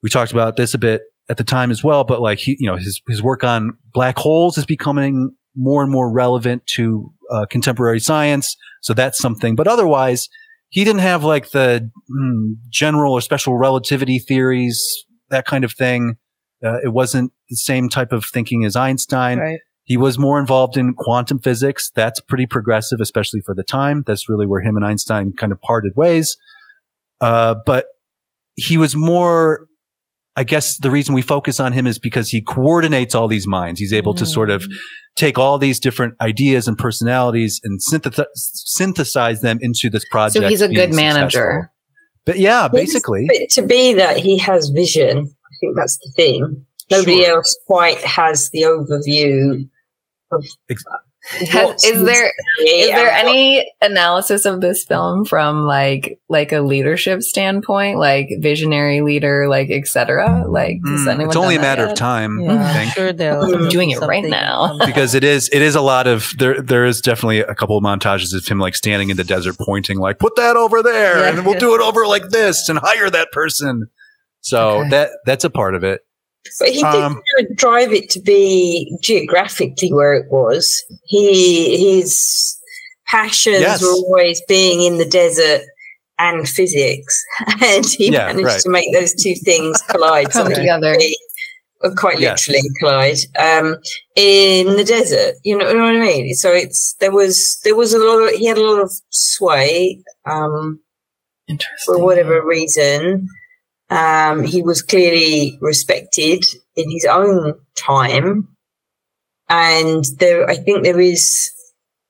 we talked about this a bit at the time as well, but like he, you know, his, his work on black holes is becoming more and more relevant to uh, contemporary science. So that's something, but otherwise he didn't have like the mm, general or special relativity theories, that kind of thing. Uh, it wasn't the same type of thinking as Einstein. Right. He was more involved in quantum physics. That's pretty progressive, especially for the time. That's really where him and Einstein kind of parted ways. Uh, but he was more, I guess the reason we focus on him is because he coordinates all these minds. He's able to sort of take all these different ideas and personalities and synthesize, synthesize them into this project. So he's a good manager. successful. But yeah, basically. But to be that he has vision, I think that's the thing. Nobody Sure. else quite has the overview of Ex- Has- is there is there any analysis of this film from like like a leadership standpoint, like visionary leader, like etc.? Like Mm, it's only a done that matter of time, Yeah, I I'm think. sure they'll I'm doing it right now. because it is it is a lot of there there is definitely a couple of montages of him like standing in the desert pointing like put that over there Yeah. and we'll do it over like this and hire that person so Okay. that that's a part of it But he Um, didn't drive it to be geographically where it was. He his passions Yes. were always being in the desert and physics, and he Yeah, managed right. to make those two things collide. Come together. they- quite Yes. literally collide um, in the desert. You know, you know what I mean? So it's there was there was a lot of he had a lot of sway. Um, for whatever reason. Um, he was clearly respected in his own time. And there, I think there is,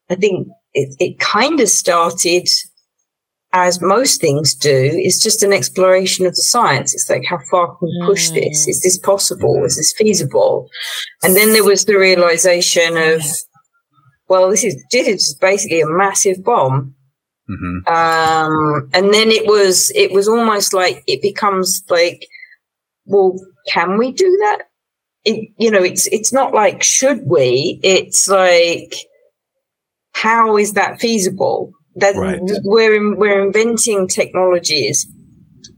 I think it, it kind of started as most things do. It's just an exploration of the science. It's like, how far can we push this? Is this possible? Is this feasible? And then there was the realization of, well, this is, this is basically a massive bomb hmm um and then it was it was almost like it becomes like well can we do that? It, you know it's it's not like should we? It's like how is that feasible? That Right. we're in, we're inventing technologies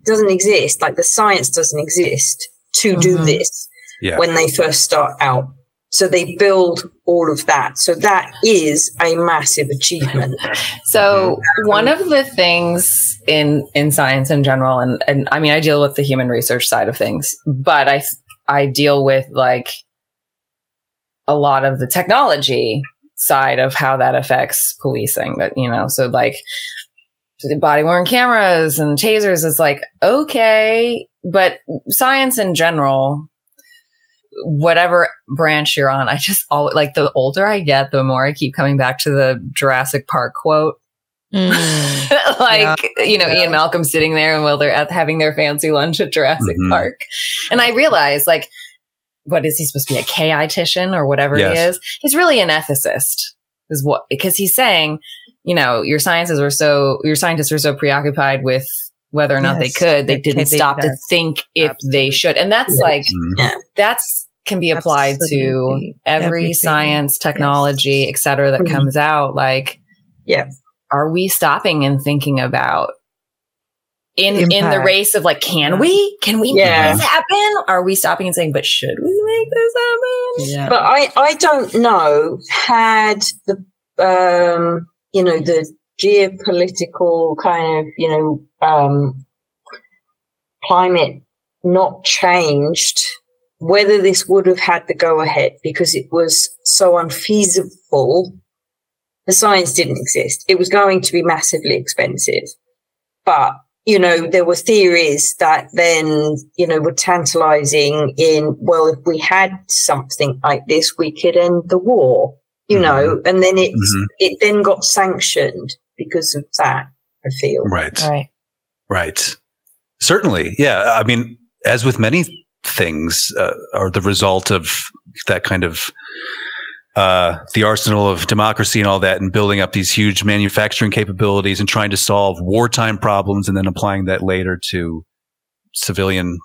doesn't exist. Like the science doesn't exist to do Mhm. this yeah. when they first start out so they build all of that so that is a massive achievement So mm-hmm. one of the things in in science in general, and and I mean, I deal with the human research side of things, but I I deal with like a lot of the technology side of how that affects policing. That you know, so like body worn cameras and tasers. is like okay, but science in general. Whatever branch you're on, I just always like the older I get, the more I keep coming back to the Jurassic Park quote Mm. like you know Ian Malcolm sitting there and while they're at having their fancy lunch at Jurassic Mhm. Park, and I realized like, what is he supposed to be a chaotician or whatever he is? He's really an ethicist. is what because he's saying, you know, your sciences are so your scientists are so preoccupied with whether or not Yes. they could, they They- didn't they- stop to think if they should. And that's Yeah. like Mhm. that's can be applied to every Everything. science, technology, et cetera, that Mhm. comes out. Like, Yeah. are we stopping and thinking about in in the race of like, can we? Can we Yeah. make this happen? Are we stopping and saying, but should we make this happen? Yeah. But I, I don't know had the um you know the geopolitical kind of you know um climate not changed whether this would have had the go ahead because it was so unfeasible the science didn't exist it was going to be massively expensive but you know there were theories that then you know were tantalizing in well if we had something like this we could end the war you know and then it Mhm. it then got sanctioned because of that i feel Right. Right. Right. Certainly. Yeah. I mean, as with many things, uh, are the result of that kind of uh, the arsenal of democracy and all that, and building up these huge manufacturing capabilities and trying to solve wartime problems, and then applying that later to civilian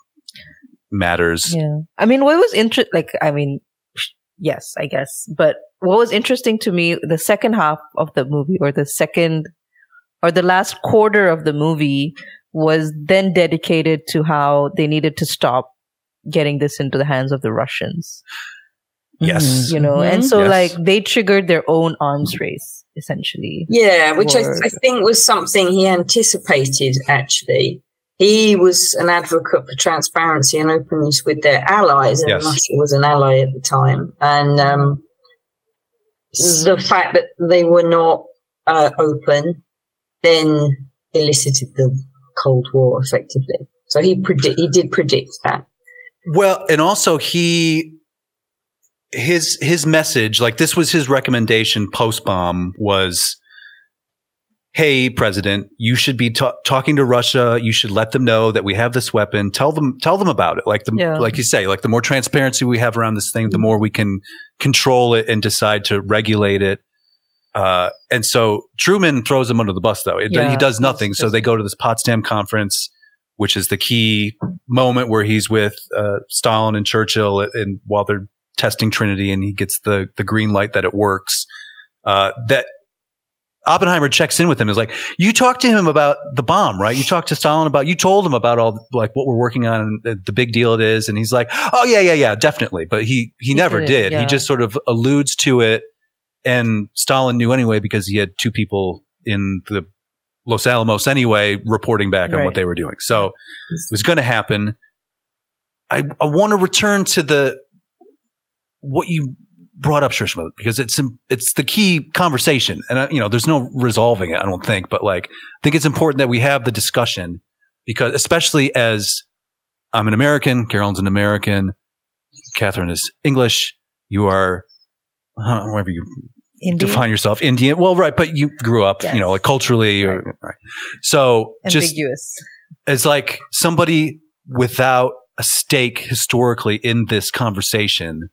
matters. Yeah. I mean, what was inter like, I mean, yes, I guess, but what was interesting to me, the second half of the movie or the second or the last quarter of the movie was then dedicated to how they needed to stop getting this into the hands of the Russians, Yes. you know, and Mhm. so Yes. like they triggered their own arms race essentially. Yeah, which I, I think was something he anticipated, actually. He was an advocate for transparency and openness with their allies, and Yes. Russia was an ally at the time. And um, the fact that they were not uh, open then elicited the Cold War effectively. So he predict he did predict that. Well, and also he his his message, like this was his recommendation post bomb was Hey, president, you should be ta- talking to Russia. You should let them know that we have this weapon. Tell them, tell them about it. Like the, Yeah. like you say, like the more transparency we have around this thing, the more we can control it and decide to regulate it. Uh, and so Truman throws him under the bus, though. It, Yeah. he does nothing. So they go to this Potsdam conference, which is the key moment where he's with uh, Stalin and Churchill, and while they're testing Trinity, and he gets the the green light that it works. Uh, that Oppenheimer checks in with him is like, you talked to him about the bomb, right? You talked to Stalin about, you told him about all like what we're working on and the, the big deal it is, and he's like, oh yeah, yeah, yeah, definitely. But he he, never did, did. He just sort of alludes to it, and Stalin knew anyway because he had two people in the Los Alamos anyway reporting back on what they were doing. So it was going to happen. I, I want to return to the what you brought up, Shrishma, because it's it's the key conversation, and uh, you know, there's no resolving it. I don't think, but like, I think it's important that we have the discussion because, especially as I'm an American, Carolyn's an American, Katherine is English. You are, uh, whatever you India? define yourself, Indian. Well, right, but you grew up, Yes. you know, like culturally, or right. So just ambiguous. as like somebody without a stake historically in this conversation,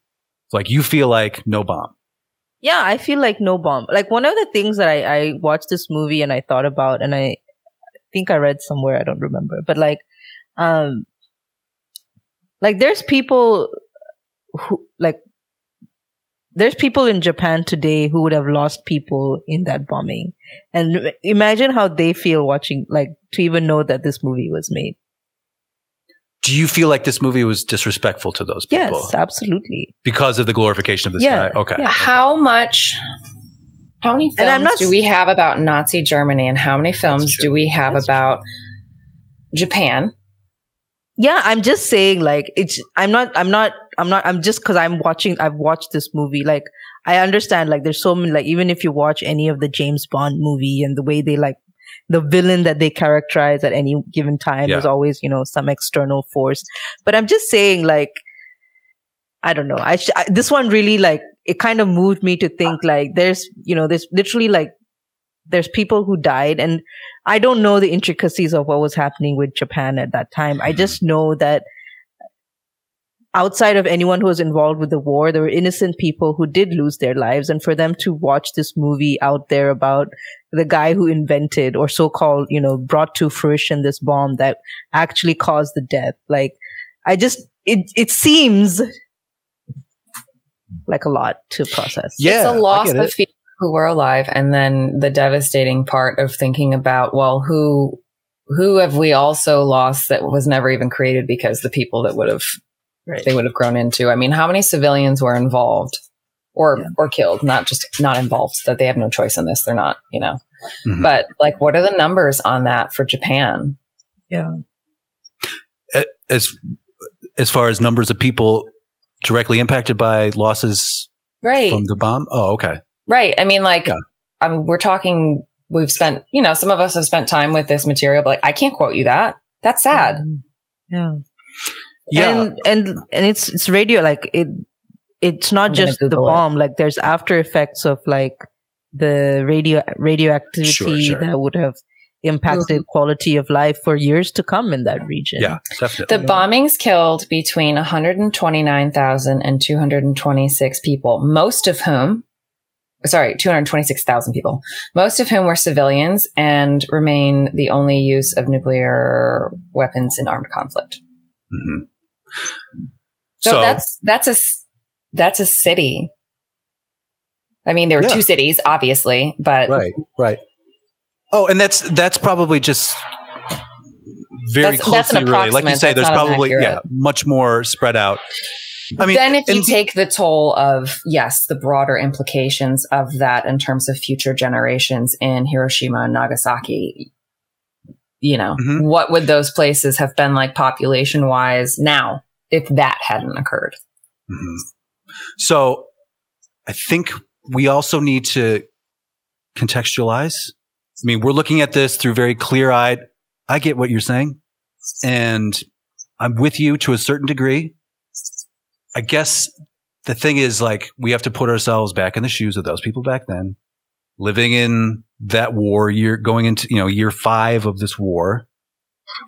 like you feel like no bomb. Yeah, I feel like no bomb. Like one of the things that I, I watched this movie and I thought about, and I think I read somewhere, I don't remember, but like, um, like there's people who like, there's people in Japan today who would have lost people in that bombing. And imagine how they feel watching, like, to even know that this movie was made. Do you feel like this movie was disrespectful to those people Yes, absolutely. because of the glorification of this Yeah, guy? Okay. yeah. How much? How many And I'm films not do we have about Nazi Germany, and how many films do we have about Japan? Yeah i'm just saying like it's i'm not i'm not i'm not i'm just because i'm watching i've watched this movie like i understand like there's so many like even if you watch any of the james bond movie and the way they like the villain that they characterize at any given time Yeah. is always you know some external force but i'm just saying like i don't know I, sh- I this one really like it kind of moved me to think like there's you know there's literally like there's people who died and I don't know the intricacies of what was happening with Japan at that time. I just know that outside of anyone who was involved with the war, there were innocent people who did lose their lives. And for them to watch this movie out there about the guy who invented or so-called, you know, brought to fruition this bomb that actually caused the death, like, I just, it, it seems like a lot to process. Yeah, it's a I loss of it. People who were alive, and then the devastating part of thinking about, well, who who have we also lost that was never even created because the people that would have Right. they would have grown into. I mean, how many civilians were involved or Yeah. or killed? Not just not involved that they have no choice in this. They're not, you know. Mhm. But like, what are the numbers on that for Japan? Yeah. as as far as numbers of people directly impacted by losses Right. from the bomb. Oh, okay. Right. I mean, like, Yeah. I mean, we're talking, we've spent, you know, some of us have spent time with this material, but like, I can't quote you that. That's sad. Mm. Yeah. Yeah. And and and it's it's radio like it it's not I'm just the Google it. bomb, like there's after effects of like the radio radioactivity Sure, sure. that would have impacted quality of life for years to come in that region. yeah, definitely. The bombings killed between 129,000 and 226 people, most of whom, sorry, 226,000 people, most of whom were civilians and remain the only use of nuclear weapons in armed conflict. Mhm. So, So, that's that's a that's a city. I mean, there were Yeah. two cities, obviously, but right, right. Oh, and that's that's probably just very That's- that's closely related. Like you say, there's probably yeah much more spread out. I mean, then if you take the toll of yes, the broader implications of that in terms of future generations in Hiroshima and Nagasaki, you know, Mhm. what would those places have been like population wise now if that hadn't occurred? Mhm. So I think we also need to contextualize. I mean, we're looking at this through very clear eyed. I get what you're saying. And I'm with you to a certain degree. I guess the thing is like we have to put ourselves back in the shoes of those people back then, living in that war year, going into, you know, year five of this war.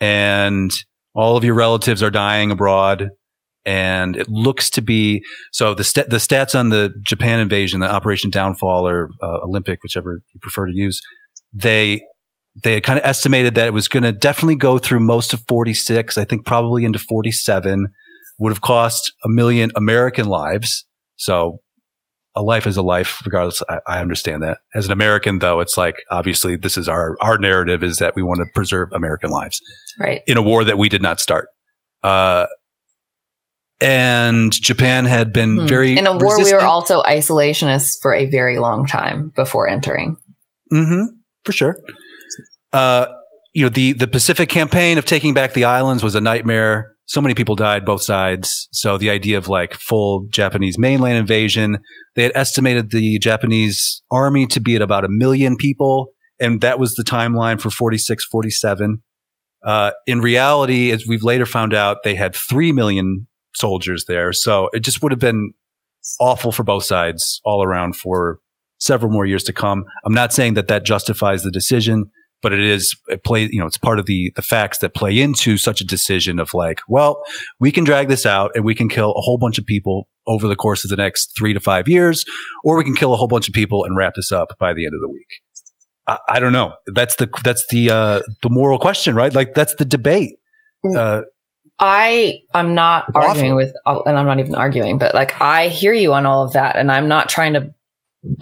And all of your relatives are dying abroad. And it looks to be so the sta- the stats on the Japan invasion, the Operation Downfall or uh, Olympic, whichever you prefer to use, they they had kind of estimated that it was going to definitely go through most of 46, I think probably into 47, would have cost a million American lives. So a life is a life, regardless. I, I understand that. As an American, though, it's like obviously this is our our narrative is that we want to preserve American lives Right. in a war that we did not start. Uh, and Japan had been Hmm. very in a war, we were also isolationists for a very long time before entering. hmm for sure. Uh, you know, the, the Pacific campaign of taking back the islands was a nightmare. So many people died both sides. So the idea of like full Japanese mainland invasion, they had estimated the Japanese army to be at about a million people. And that was the timeline for 46, 47. Uh, in reality, as we've later found out, they had 3 million soldiers there. So it just would have been awful for both sides all around for several more years to come. I'm not saying that that justifies the decision, but it is it play. You know, it's part of the the facts that play into such a decision of like, well, we can drag this out and we can kill a whole bunch of people over the course of the next three to five years, or we can kill a whole bunch of people and wrap this up by the end of the week. I, I don't know. That's the that's the uh, the moral question, right? Like that's the debate. Uh, I I'm not Awful. arguing with, and I'm not even arguing, but like I hear you on all of that, and I'm not trying to.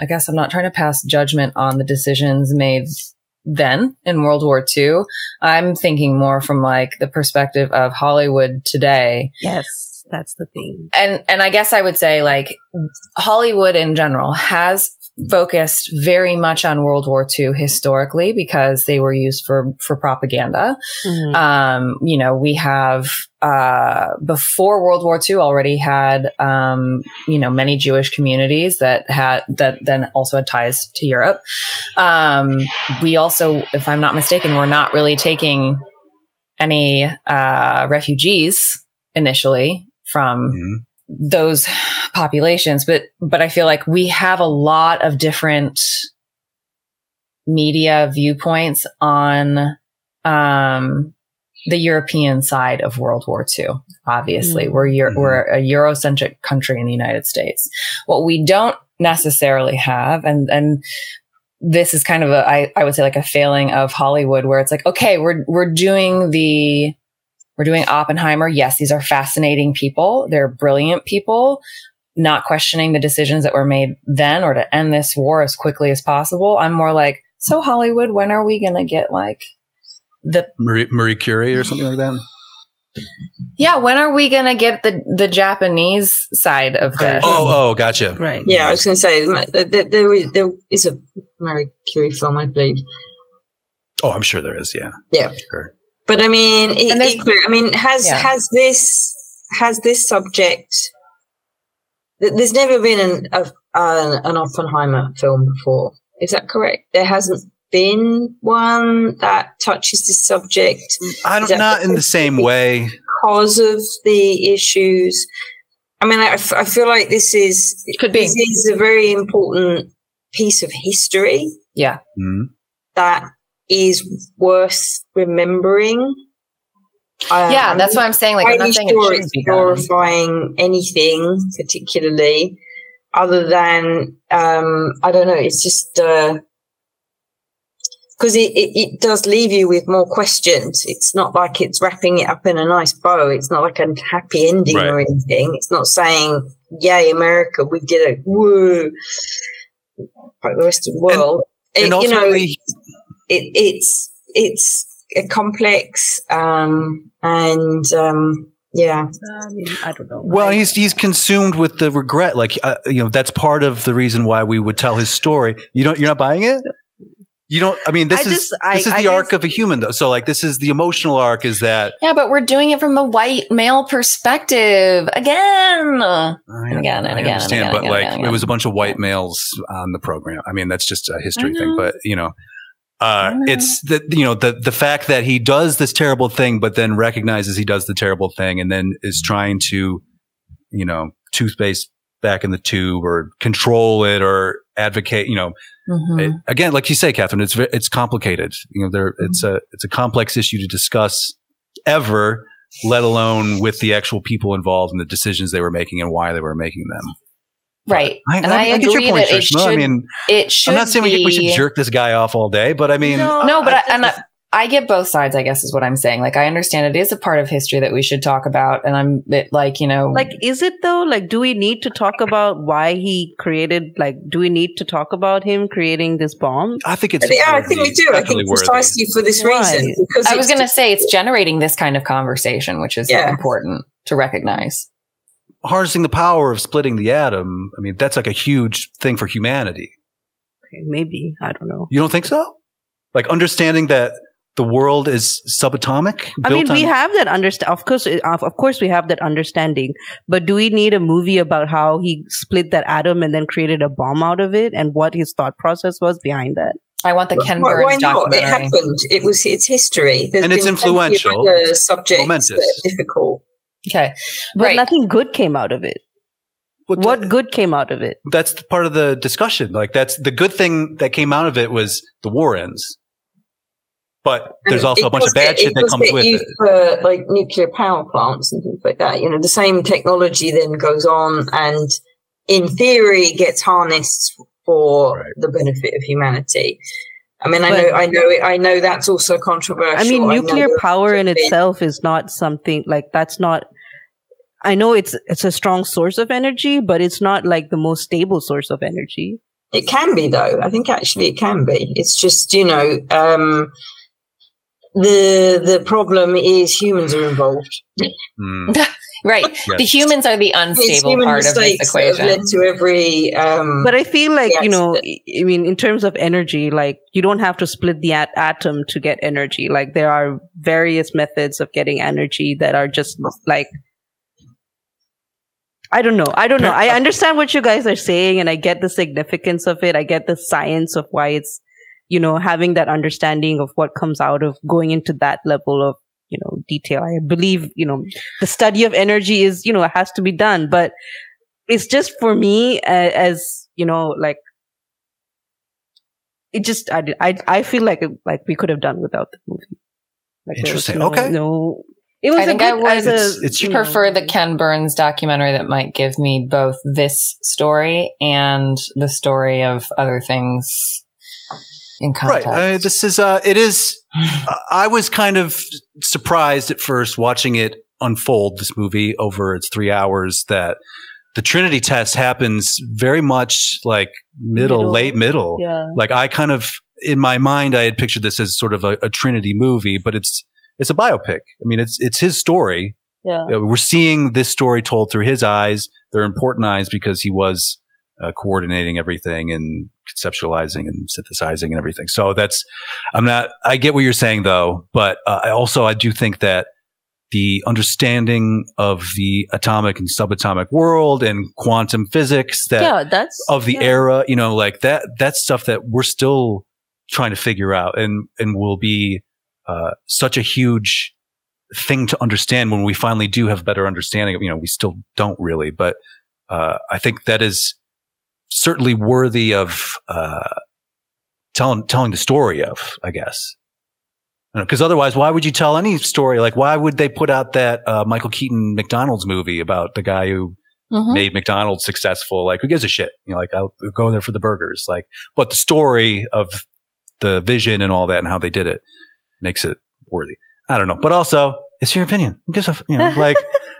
I guess I'm not trying to pass judgment on the decisions made then in World War II. I'm thinking more from like the perspective of Hollywood today, Yes, that's the thing. and and I guess I would say like Hollywood in general has focused very much on World War II historically because they were used for for propaganda. Mm-hmm. Um, you know, we have uh, before World War II already had um, you know many Jewish communities that had that then also had ties to Europe. Um, we also, if I'm not mistaken, we're not really taking any uh, refugees initially from mhm. Those populations but but i feel like we have a lot of different media viewpoints on um the European side of World War II. Obviously, Mm. we're Euro- we're a Eurocentric country in the United States. What we don't necessarily have, and and this is kind of a I, I would say like a failing of Hollywood, where it's like, okay, we're we're doing the we're doing Oppenheimer. Yes, these are fascinating people. They're brilliant people. Not questioning the decisions that were made then or to end this war as quickly as possible. I'm more like, so Hollywood, when are we gonna get like the Marie, Marie Curie or something like that. yeah, when are we gonna get the the Japanese side of this? Oh, oh, gotcha. Right. Yeah, I was going to say that there, there, is, there is a Marie Curie film, I believe. Oh, I'm sure there is. Yeah. Yeah. Sure. But I mean, it, And equally- I mean, has Yeah. has this has this subject? There's never been an a, an, an Oppenheimer film before. Is that correct? There hasn't been one that touches this subject I don't Is that- not in the same way. because of the issues. I mean, I, f- I feel like this is Could be. this is a very important piece of history Yeah. Mhm. that is worth remembering. Uh, yeah, that's what I'm saying. Like, I'm not saying sure shouldn't it's glorifying anything particularly, other than um, I don't know. It's just because it, it it does leave you with more questions. It's not like it's wrapping it up in a nice bow. It's not like a happy ending or anything. It's not saying "Yay, America, we did it!" Woo, like the rest of the world. And It- you know, ultimately, it, it's it's a complex um, and um, yeah. I, mean, I don't know. well, he's he's consumed with the regret. Like uh, you know, that's part of the reason why we would tell his story. You don't. You're not buying it. You don't. I mean, this I is just- I- this is I the arc guess- of a human, though. So, like, this is the emotional arc. Is that Yeah, but we're doing it from a white male perspective again. I, And again, and I again, and understand, again, but again, like, again, it was a bunch of white males on the program. I mean, that's just a history thing. But you know, uh, it's the you know the the fact that he does this terrible thing, but then recognizes he does the terrible thing, and then is trying to, you know, toothpaste back in the tube or control it or advocate. You know, Mhm. it- again, like you say, Katherine, it's it's complicated. You know, there it's Mm-hmm. a it's a complex issue to discuss ever, let alone with the actual people involved and the decisions they were making and why they were making them. Right. I, and I, I, I get your agree point, that it Trish. No, should. I mean, it should. I'm not saying we, be, we should jerk this guy off all day, but I mean, No. No, but I, and I, I get both sides. I guess is what I'm saying. Like I understand it is a part of history that we should talk about, and I'm it, like you know, like is it though like do we need to talk about why he created like do we need to talk about him creating this bomb I think it's. yeah, I think we do. I definitely think worthy. precisely for this Right. reason. Because I was going to say it's generating this kind of conversation, which is Yeah. important to recognize. Harnessing the power of splitting the atom. I mean, that's like a huge thing for humanity. okay, maybe i don't know You don't think so? Like understanding that the world is subatomic. I mean, we on- have that understand. Of course, uh, of of course, we have that understanding. But do we need a movie about how he split that atom and then created a bomb out of it, and what his thought process was behind that? I want the Ken Why, Burns why not? It happened. It was it's history. There's And it's been plenty of influential. other subjects Momentous. that are difficult. Okay, But right. nothing good came out of it. What- What good came out of it? That's part of the discussion. Like that's the good thing that came out of it was the war ends. But there's And also a bunch of bad get- shit it that comes get with used it. For like nuclear power plants and things like that. You know, the same technology then goes on and in theory gets harnessed for Right. the benefit of humanity. I mean, I But- know, I know, I know that's also controversial. I mean, nuclear that- power in itself is not something like that's not. I know it's it's a strong source of energy, but it's not like the most stable source of energy. It can be though. I think actually it can be. It's just you know um, the the problem is humans are involved. Mm. right. Yes. The humans are the It's unstable human part of this mistakes that have equation. led to every. Um, But I feel like you know, I mean, in terms of energy, like you don't have to split the at- atom to get energy. Like there are various methods of getting energy that are just like. I don't know. I don't know. I understand what you guys are saying and I get the significance of it. I get the science of why it's, you know, having that understanding of what comes out of going into that level of, you know, detail. I believe, you know, the study of energy is, you know, it has to be done, but it's just for me uh, as, you know, like, it just, I, I, I feel like, it, like we could have done without the movie. Like, Interesting. no- Okay. No, it was I a think good I would- as a, It's- it's- you know, prefer the Ken Burns documentary that might give me both this story and the story of other things in Right. context. Uh, this is, uh, it is, I was kind of surprised at first watching it unfold, this movie over its three hours, that the Trinity test happens very much like middle, Middle. late middle. Yeah. Like I kind of, in my mind, I had pictured this as sort of a, a Trinity movie, but it's, it's a biopic. I mean, it's, it's his story. Yeah. We're seeing this story told through his eyes. They're important eyes because he was uh, coordinating everything and conceptualizing and synthesizing and everything. So that's, I'm not, I get what you're saying though, but uh, I also, I do think that the understanding of the atomic and subatomic world and quantum physics that yeah, that's of the yeah. era, you know, like that, that's stuff that we're still trying to figure out and, and will be, uh, such a huge thing to understand when we finally do have better understanding of, you know, we still don't really, but, uh, I think that is certainly worthy of, uh, telling, telling the story of, I guess. Because otherwise, why would you tell any story? Like, why would they put out that uh, Michael Keaton McDonald's movie about the guy who Mhm. made McDonald's successful. Like, who gives a shit? You know, like I'll go there for the burgers. Like, but the story of the vision and all that and how they did it makes it worthy. I don't know, but also it's your opinion. Who gives you know, like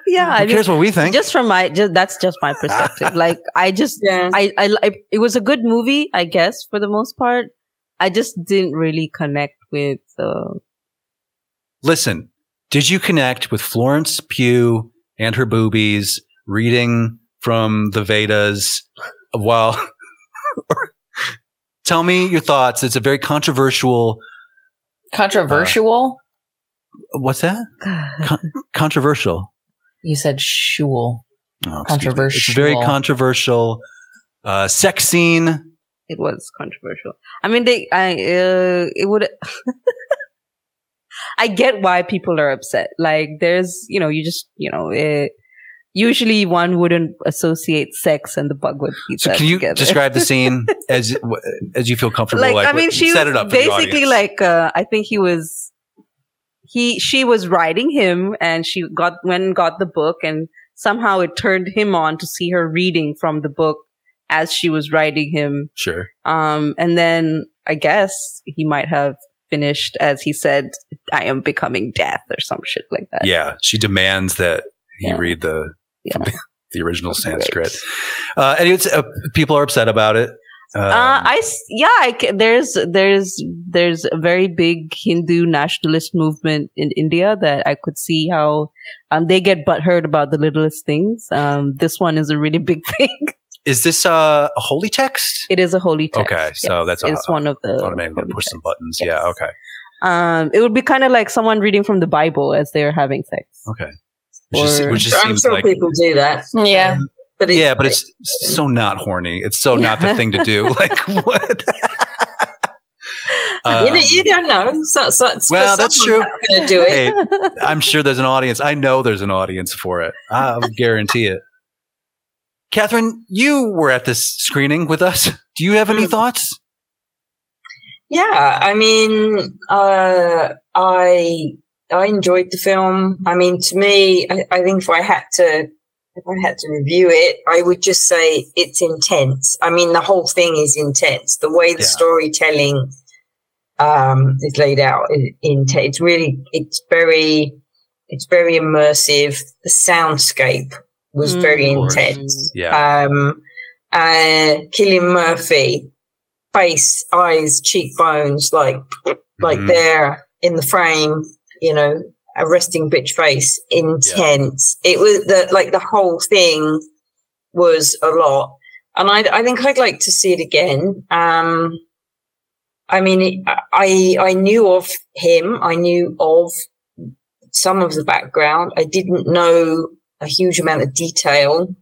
yeah. who I mean, cares what we think? just from my just that's just my perspective. like I just Yeah. I, I I it was a good movie, I guess, for the most part. I just didn't really connect with uh Listen, did you connect with Florence Pugh and her boobies reading from the Vedas while? Tell me your thoughts. It's a very controversial. Controversial? What's that? Con- controversial. you said shul. Oh, me. It's very Controversial. controversial uh, sex scene. it was controversial. I mean they I uh it would I get why people are upset. Like there's, you know, you just, you know, it, usually one wouldn't associate sex and the Bhagavad Gita So can you together. describe the scene as as you feel comfortable? like, I mean, she set was it up basically like uh, I think he was he she was writing him, and she got went and got the book, and somehow it turned him on to see her reading from the book as she was writing him. sure. Um, and then I guess he might have finished as he said, "I am becoming death" or some shit like that. Yeah, she demands that he Yeah. read the Yeah. the, original Sanskrit. Uh, and uh, people are upset about it. Um, uh, I yeah, I there's there's there's a very big Hindu nationalist movement in India that I could see how um they get butthurt about the littlest things. Um, this one is a really big thing. is this uh, a holy text? it is a holy text. Okay, so that's a- it's one of the. Oh, man, push texts. some buttons. Yes. Yeah. Okay. Um, it would be kind of like someone reading from the Bible as they're having sex. Okay. Which, just, Or- which just I'm seems sure like people do that. Yeah. But yeah, but it's so not horny. It's so not the thing to do. Like what? you, Um, know, you don't know. So, so, so Well, that's true. Going to do it. hey, I'm sure there's an audience. I know there's an audience for it. I'll guarantee it. Katherine, you were at this screening with us. Do you have any Mm. thoughts? Yeah, I mean, uh, I I enjoyed the film. I mean, to me, I, I think if I had to if I had to review it, I would just say it's intense. I mean, the whole thing is intense. The way the Yeah. storytelling um, is laid out, is intense. It's really, it's very, it's very immersive. The soundscape was Mm. very intense. Yeah. Um, uh, Cillian Murphy, face, eyes, cheekbones, like like Mhm. there in the frame, you know, a resting bitch face, intense. It was the like the whole thing was a lot, and I I think I'd like to see it again. Um, I mean, I I knew of him, I knew of some of the background. I didn't know a huge amount of detail.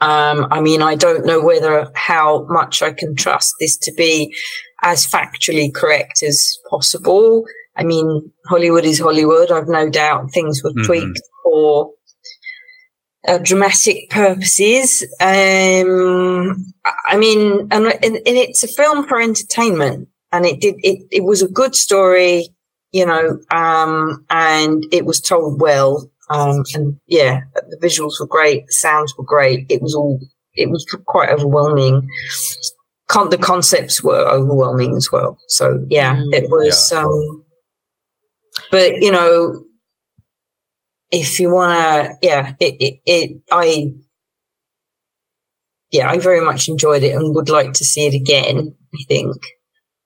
Um, I mean, I don't know whether how much I can trust this to be as factually correct as possible. I mean, Hollywood is Hollywood. I've no doubt things were Mhm. tweaked for uh, dramatic purposes. Um, I- mean, and, and, and it's a film for entertainment, and it did it. It was a good story. you know, um, and it was told well. Um, and yeah, the visuals were great, the sounds were great. It was all, it was quite overwhelming. Con- the concepts were overwhelming as well. So yeah, Mm. it was. Um, but you know, if you want to, yeah, it, it, it, I, yeah, I very much enjoyed it and would like to see it again. I think,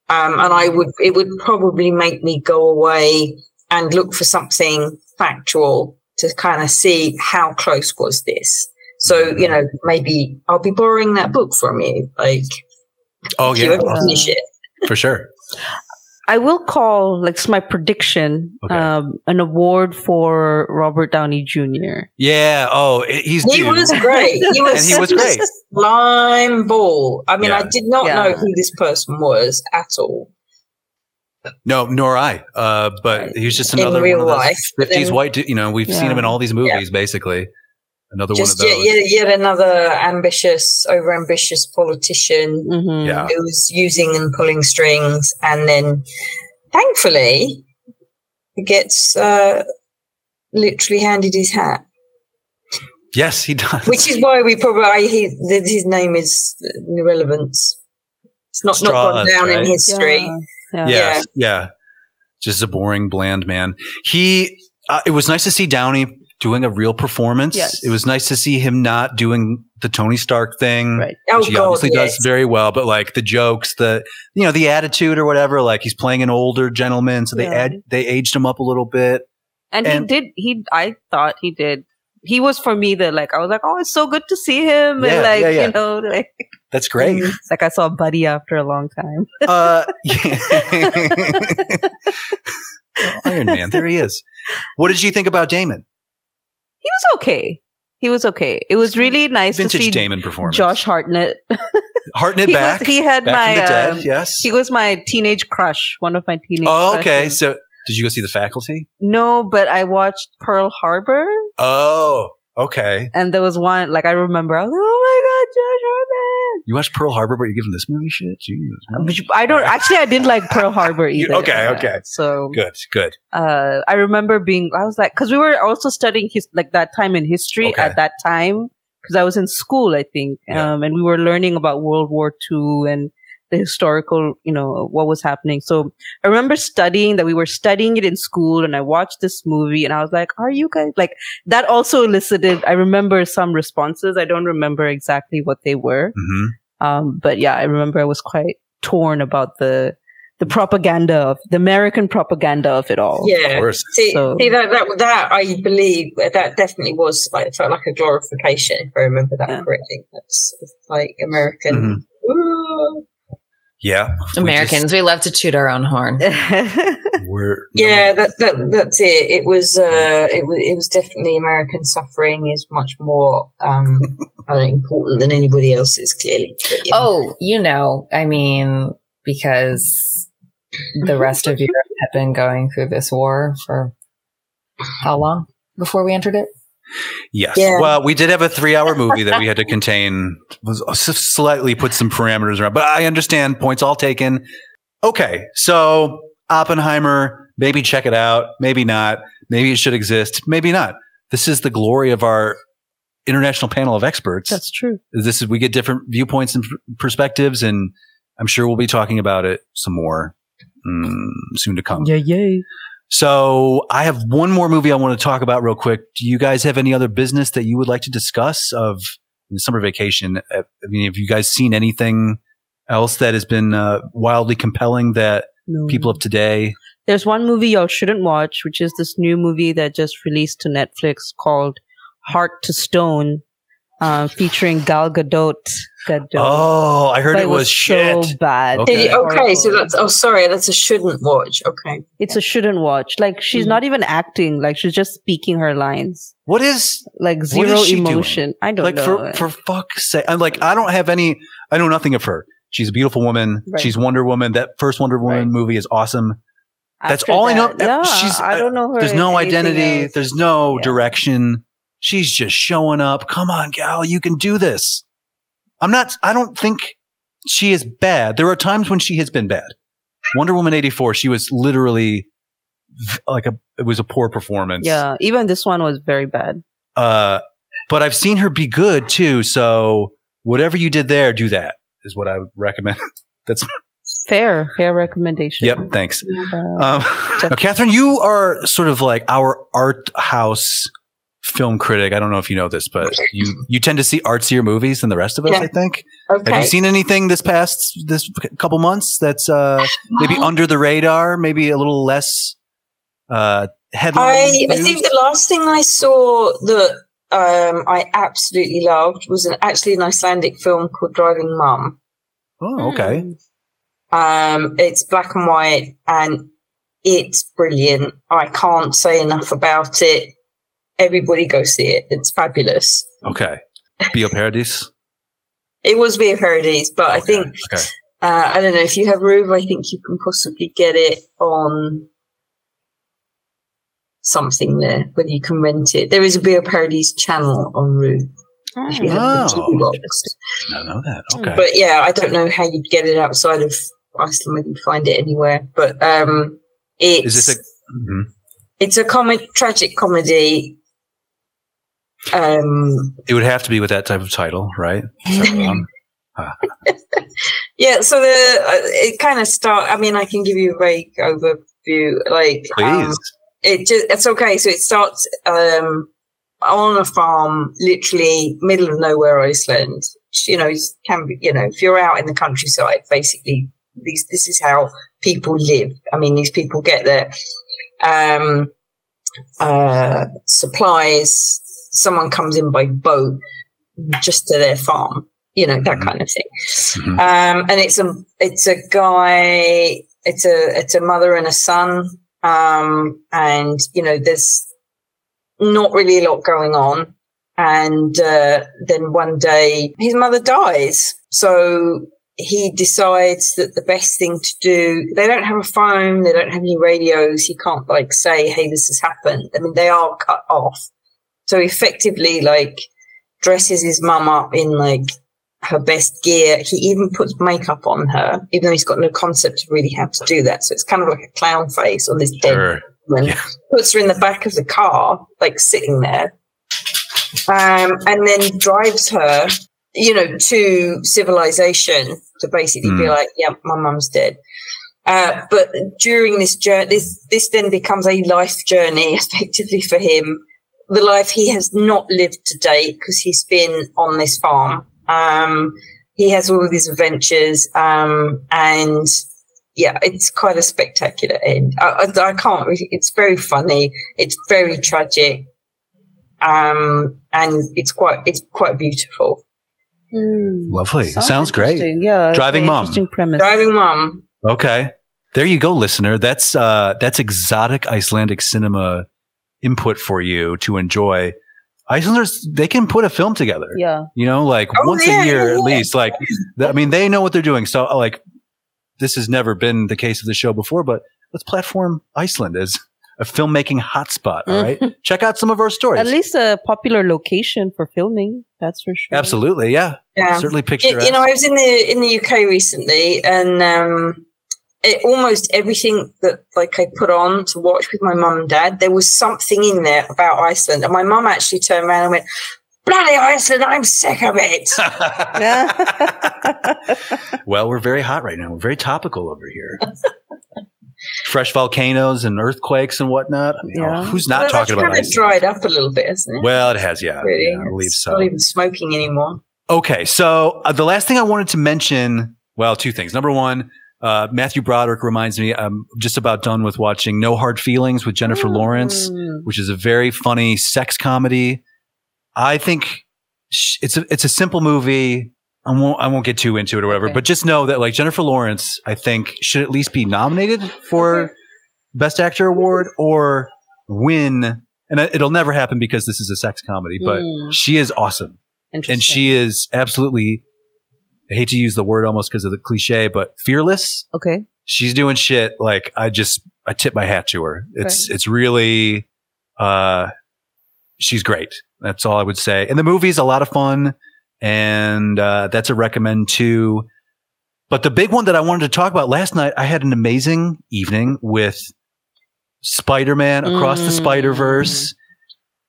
um, and I would, it would probably make me go away and look for something factual to kind of see how close was this. So you know, maybe I'll be borrowing that book from you, like Oh yeah, finish it. for sure. I will call like it's my prediction Okay. um, an award for Robert Downey Jr. Yeah. Oh, he's He due. was great. He was, And he was great. Slime ball. I mean, I did not Yeah. know who this person was at all. No, nor I. Uh, but Right. he was just In another real one of those life, fifties then- white. du- You know, we've seen him in all these movies, basically. Another Just one of yet, those. yet, yet another ambitious, overambitious politician Mhm. Yeah. who's using and pulling strings, and then, thankfully, gets uh, literally handed his hat. Yes, he does. Which is why we probably he that his name is irrelevance. It's not not gone down right? in history. Yeah. Yeah. Yes, yeah. Just a boring, bland man. He. Uh, it was nice to see Downey doing a real performance. Yes. It was nice to see him not doing the Tony Stark thing. Right. Oh which he God, obviously yes. does very well, but like the jokes, the you know, the attitude or whatever, like he's playing an older gentleman, so they ad- they aged him up a little bit. And, And- he did. He. I thought he did. He was for me the like. I was like, oh, it's so good to see him, Yeah, and like yeah, yeah. you know, like That's great. it's like I saw Buddy after a long time. uh, yeah. Iron Man, there he is. What did you think about Damon? He was okay. He was okay. It was really nice to see Damon performance. Josh Hartnett. Hartnett he back. Was, he had back my. dead. um, yes. He was my teenage crush. One of my teenage. oh, okay. crushes. So, did you go see the faculty? no, but I watched Pearl Harbor, Oh, okay. and there was one like I remember. I was like, oh my god, Josh Hartnett. You watched Pearl Harbor, but you're giving this movie shit. Jesus. You- I don't actually. I didn't like Pearl Harbor either. okay, okay. So Good, good. uh, I remember being. I was like, because we were also studying his like that time in history Okay. at that time because I was in school, I think, Yeah. um, and we were learning about World War II and the historical, you know, what was happening. So I remember studying that we were studying it in school, and I watched this movie, and I was like, "Are you guys like?" That also elicited. I remember some responses. I don't remember exactly what they were. hmm Um, but yeah, I remember I was quite torn about the the propaganda of the American propaganda of it all. Of Yeah. course. See, So- see that, that that I believe that definitely was like felt like a glorification if I remember that Yeah. correctly. That's like American. Mhm. Ooh. Yeah. We Americans, we love to toot our own horn. we're Yeah, that, that that's it. It was uh, it was it was definitely American suffering is much more um, uh, important than anybody else's. Clearly. But, yeah. Oh, you know, I mean, because the rest of Europe had been going through this war for how long before we entered it? Yes. Yeah. Well, we did have a three-hour movie that we had to contain. Was slightly put some parameters around, but I understand. Points all taken. Okay, so Oppenheimer. Maybe check it out. Maybe not. Maybe it should exist. Maybe not. This is the glory of our international panel of experts. That's true. this is we get different viewpoints and perspectives, and I'm sure we'll be talking about it some more mm, soon to come. Yeah, yay. So I have one more movie I want to talk about real quick. Do you guys have any other business that you would like to discuss of the summer vacation? Uh, I mean, have you guys seen anything else that has been uh, wildly compelling that No. people of today? There's one movie y'all shouldn't watch, which is this new movie that just released to Netflix called Heart of Stone, uh, featuring Gal Gadot. Gadot. Oh, I heard But it was, shit. so bad. Okay. You- okay, so that's oh sorry, that's a shouldn't watch. Okay. it's a shouldn't watch. Like she's Mhm. not even acting. Like she's just speaking her lines. What is Like zero is she doing? emotion. I don't like know. for for fuck's sake? I'm like I don't have any. I know nothing of her. She's a beautiful woman. Right. She's Wonder Woman. That first Wonder Woman Right. movie is awesome. That's After all I know. Yeah, She's- I don't know her. There's no identity. else. There's no Yeah. direction. She's just showing up. Come on, gal, you can do this. I'm not. I don't think she is bad. There are times when she has been bad. Wonder Woman 84. She was literally like a it was a poor performance. Yeah, even this one was very bad. Uh, but I've seen her be good too. So whatever you did there, do that is what I would recommend. That's Fair, fair recommendation. yep. Thanks. Uh, Um, now, Katherine, you are sort of like our art house film critic. I don't know if you know this, but you you tend to see artsier movies than the rest of us. Yeah. I think. Okay. Have you seen anything this past this couple months that's uh, maybe under the radar, maybe a little less uh, headline? I, I think the last thing I saw that um, I absolutely loved was an actually an Icelandic film called Driving Mum. Oh, okay. Um, it's black and white and it's brilliant. I can't say enough about it. Everybody go see it. It's fabulous. Okay. Bio Paradise. It was Via Paradise, but I think Okay. uh, I don't know if you have room, I think you can possibly get it on something there, whether you can rent it. There is a Bio Paradise channel on Roov. If you have Oh. I know that. Okay. But yeah, I don't know how you'd get it outside of Iceland. Whether you find it anywhere, but um, it's Is this a? Mhm. it's a comic tragic comedy. Um, It would have to be with that type of title, right? Um, yeah, so the uh, it kind of start. I mean, I can give you a vague overview. Like, um, please. it just it's okay. So it starts um on a farm, literally middle of nowhere, Iceland. You know, can be. You know, if you're out in the countryside, basically, these this is how people live. I mean, these people get their um uh supplies. Someone comes in by boat just to their farm. You know that Mhm. kind of thing. Mhm. Um, and it's a it's a guy. It's a it's a mother and a son. Um, and you know, there's not really a lot going on. And uh, then one day, his mother dies. So he decides that the best thing to do. They don't have a phone. They don't have any radios. He can't like say, "Hey, this has happened." I mean, they are cut off. So effectively, like dresses his mum up in like her best gear. He even puts makeup on her, even though he's got no concept of really how to do that. So it's kind of like a clown face on this dead Sure. woman. Yeah. Puts her in the back of the car, like sitting there, um, and then drives her, you know, to civilization to basically be Hmm. like, "Yeah, my mum's dead." Uh, but during this journey, this this then becomes a life journey, effectively for him. The life he has not lived to date because he's been on this farm. Um, he has all of these adventures, um, and yeah, it's quite a spectacular end. I, I, I can't really. It's very funny. It's very tragic, um, and it's quite it's quite beautiful. hmm. Lovely. Sounds, great. Yeah, Driving Mom. Interesting premise. Driving mom. Okay. There you go, listener. That's uh that's exotic Icelandic cinema input for you to enjoy. Icelanders they can put a film together. Yeah. You know, like Oh, once yeah, a year yeah, at yeah. least. Like th- I mean, they know what they're doing. So like this has never been the case of the show before, but let's platform Iceland as a filmmaking hotspot. All right. Check out some of our stories. At least a popular location for filming. That's for sure. Absolutely, yeah. Yeah. Certainly You, picture you know, I was in the in the UK recently, and um, it, almost everything that like I put on to watch with my mum and dad, there was something in there about Iceland, and my mum actually turned around and went, "Bloody Iceland! I'm sick of it." well, we're very hot right now. We're very topical over here. Fresh volcanoes and earthquakes and whatnot. I mean, Yeah. oh, who's not Well, talking about kind of dried up a little bit, isn't it? Well, it has, yeah. really, yeah I believe It's so. Not even smoking anymore. Okay, so uh, the last thing I wanted to mention, well, two things. Number one, uh, Matthew Broderick reminds me I'm just about done with watching No Hard Feelings with Jennifer Lawrence, Mm. which is a very funny sex comedy. I think sh- it's a it's a simple movie. I won't I won't get too into it or whatever, Okay. but just know that like Jennifer Lawrence, I think should at least be nominated for Okay. Best Actor award or win. And it- it'll never happen because this is a sex comedy, but Mm. she is awesome and she is absolutely I hate to use the word almost because of the cliche, but fearless. Okay. She's doing shit like I just I tip my hat to her. It's it's really uh she's great. That's all I would say. And the movie's a lot of fun and uh that's a recommend too. But the big one that I wanted to talk about last night, I had an amazing evening with Spider-Man across the Mm. Spider-Verse.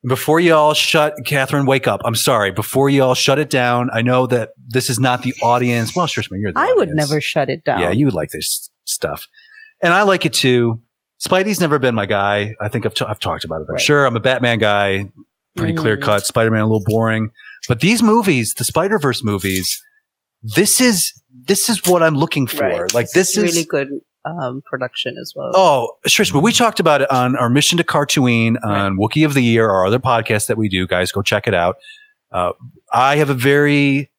Before you all shut, Katherine, wake up. I'm sorry. Before you all shut it down, I know that this is not the audience. Well, Shrishma, you're the I would never shut it down. Yeah, you would like this stuff. And I like it too. Spidey's never been my guy. I think I've, t- I've talked about it. I'm Right. Sure, I'm a Batman guy, pretty Mhm. clear cut. Spider Man a little boring. But these movies, the Spider Verse movies, this is this is what I'm looking for. Right. Like this is really good um, production as well. Oh, Shrishma, we talked about it on our Mission to Cartoon on Wookie of the Year, our other podcast that we do. Guys, go check it out. Uh, I have a very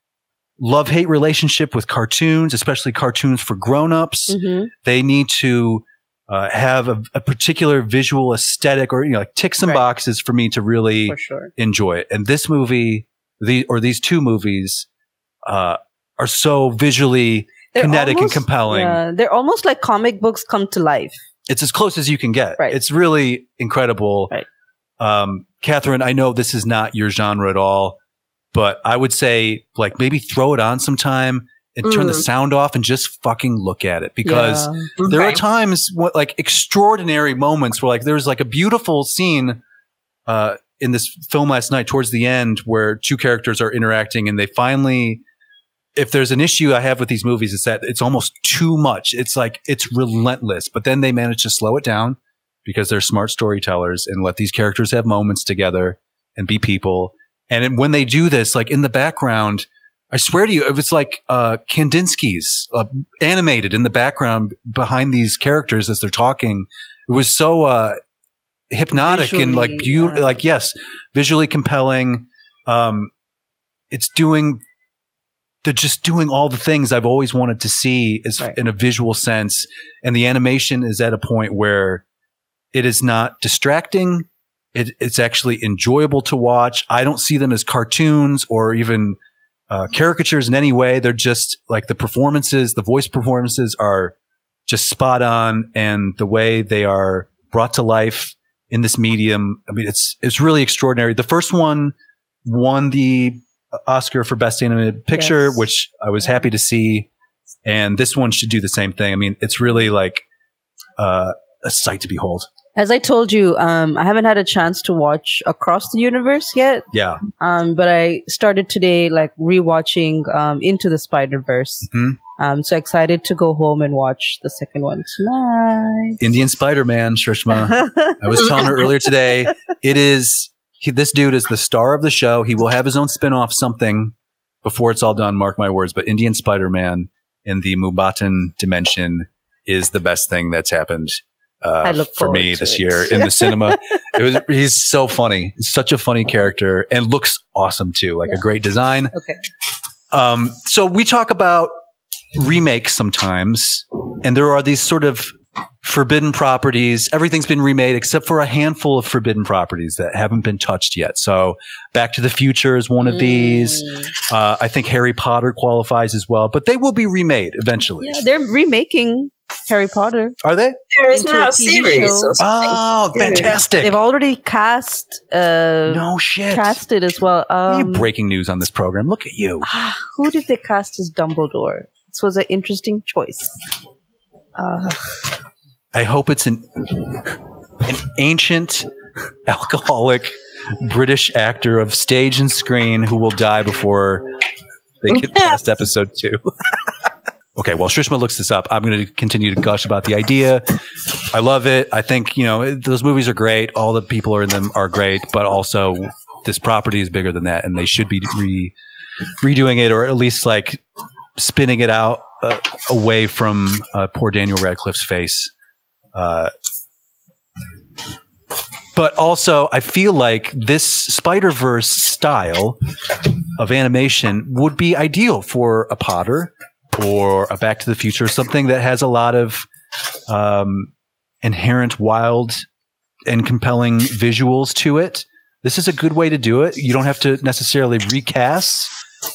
love hate relationship with cartoons, especially cartoons for grown ups. Mhm. They need to uh, have a, a particular visual aesthetic or, you know, like tick some Right. boxes for me to really sure. enjoy it. And this movie, the, or these two movies, uh, are so visually They're kinetic almost- and compelling. Yeah, they're almost like comic books come to life. it's as close as you can get. Right. It's really incredible. Right. Um, Katherine, I know this is not your genre at all, but I would say like maybe throw it on sometime and turn the Mm. sound off and just fucking look at it because Yeah. there are times what like extraordinary moments where like there's like a beautiful scene uh in this film last night towards the end where two characters are interacting and they finally if there's an issue I have with these movies it's that it's almost too much. It's like it's relentless, but then they manage to slow it down because they're smart storytellers and let these characters have moments together and be people. And when they do this, like in the background, I swear to you, if it's like uh, Kandinsky's uh, animated in the background behind these characters as they're talking, it was so uh, hypnotic and like Visually, beautiful. yeah. Like yes, visually compelling. Um, it's doing. They're just doing all the things I've always wanted to see is Right. in a visual sense, and the animation is at a point where it is not distracting. It, it's actually enjoyable to watch. I don't see them as cartoons or even uh, caricatures in any way. They're just like the performances, the voice performances are just spot on, and the way they are brought to life in this medium. I mean, it's it's really extraordinary. The first one won the Oscar for Best Animated Picture, Yes. which I was happy to see, and this one should do the same thing. I mean, it's really like uh, a sight to behold. As I told you, um, I haven't had a chance to watch Across the Universe yet, Yeah, um, but I started today like rewatching um, Into the Spider Verse. Mhm. Um, so excited to go home and watch the second one tonight. Indian Spider Man, Shrishma. I was telling her earlier today, it is he, this dude is the star of the show. He will have his own spin off something before it's all done. Mark my words. But Indian Spider Man in the Mumbattan dimension is the best thing that's happened uh, for me this it. year in the cinema. It was he's so funny. He's such a funny character and looks awesome too. Like a great design. okay. Um, so we talk about remakes sometimes, and there are these sort of forbidden properties. Everything's been remade except for a handful of forbidden properties that haven't been touched yet. So Back to the Future is one of these. Mm. Uh, I think Harry Potter qualifies as well, but they will be remade eventually. Yeah, they're remaking Harry Potter. Are they? There is Into now a a TV series show. Oh, fantastic. They've already cast uh no shit. cast it as well. Any Um, breaking news on this program. Look at you. ah, who did they cast as Dumbledore? This was an interesting choice. Uh, I hope it's an an ancient alcoholic British actor of stage and screen who will die before they get past episode two. okay, while Shrishma looks this up, I'm going to continue to gush about the idea. I love it. I think, you know, those movies are great. All the people are in them are great, but also this property is bigger than that and they should be re- redoing it or at least like spinning it out uh, away from uh, poor Daniel Radcliffe's face. Uh, but also, I feel like this Spider Verse style of animation would be ideal for a Potter or a Back to the Future, something that has a lot of um, inherent wild and compelling visuals to it. This is a good way to do it. You don't have to necessarily recast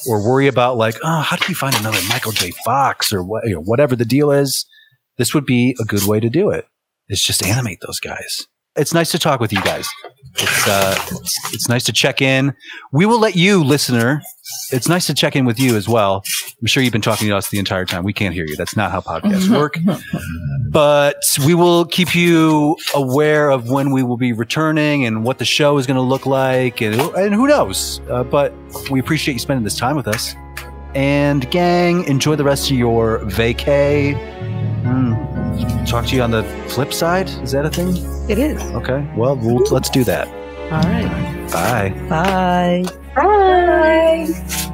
or worry about like, oh, how do you find another Michael J. Fox or what, you know, whatever the deal is. This would be a good way to do it. Is just animate those guys. it's nice to talk with you guys. It's uh, it's, it's nice to check in. We will let you, listener. It's nice to check in with you as well. I'm sure you've been talking to us the entire time. We can't hear you. That's not how podcasts work. But we will keep you aware of when we will be returning and what the show is going to look like, and and who knows. Uh, but we appreciate you spending this time with us. And gang, enjoy the rest of your vacay. Hmm. Talk to you on the flip side. Is that a thing? It is. Okay. Well, we'll let's do that. All right. Bye. Bye. Bye.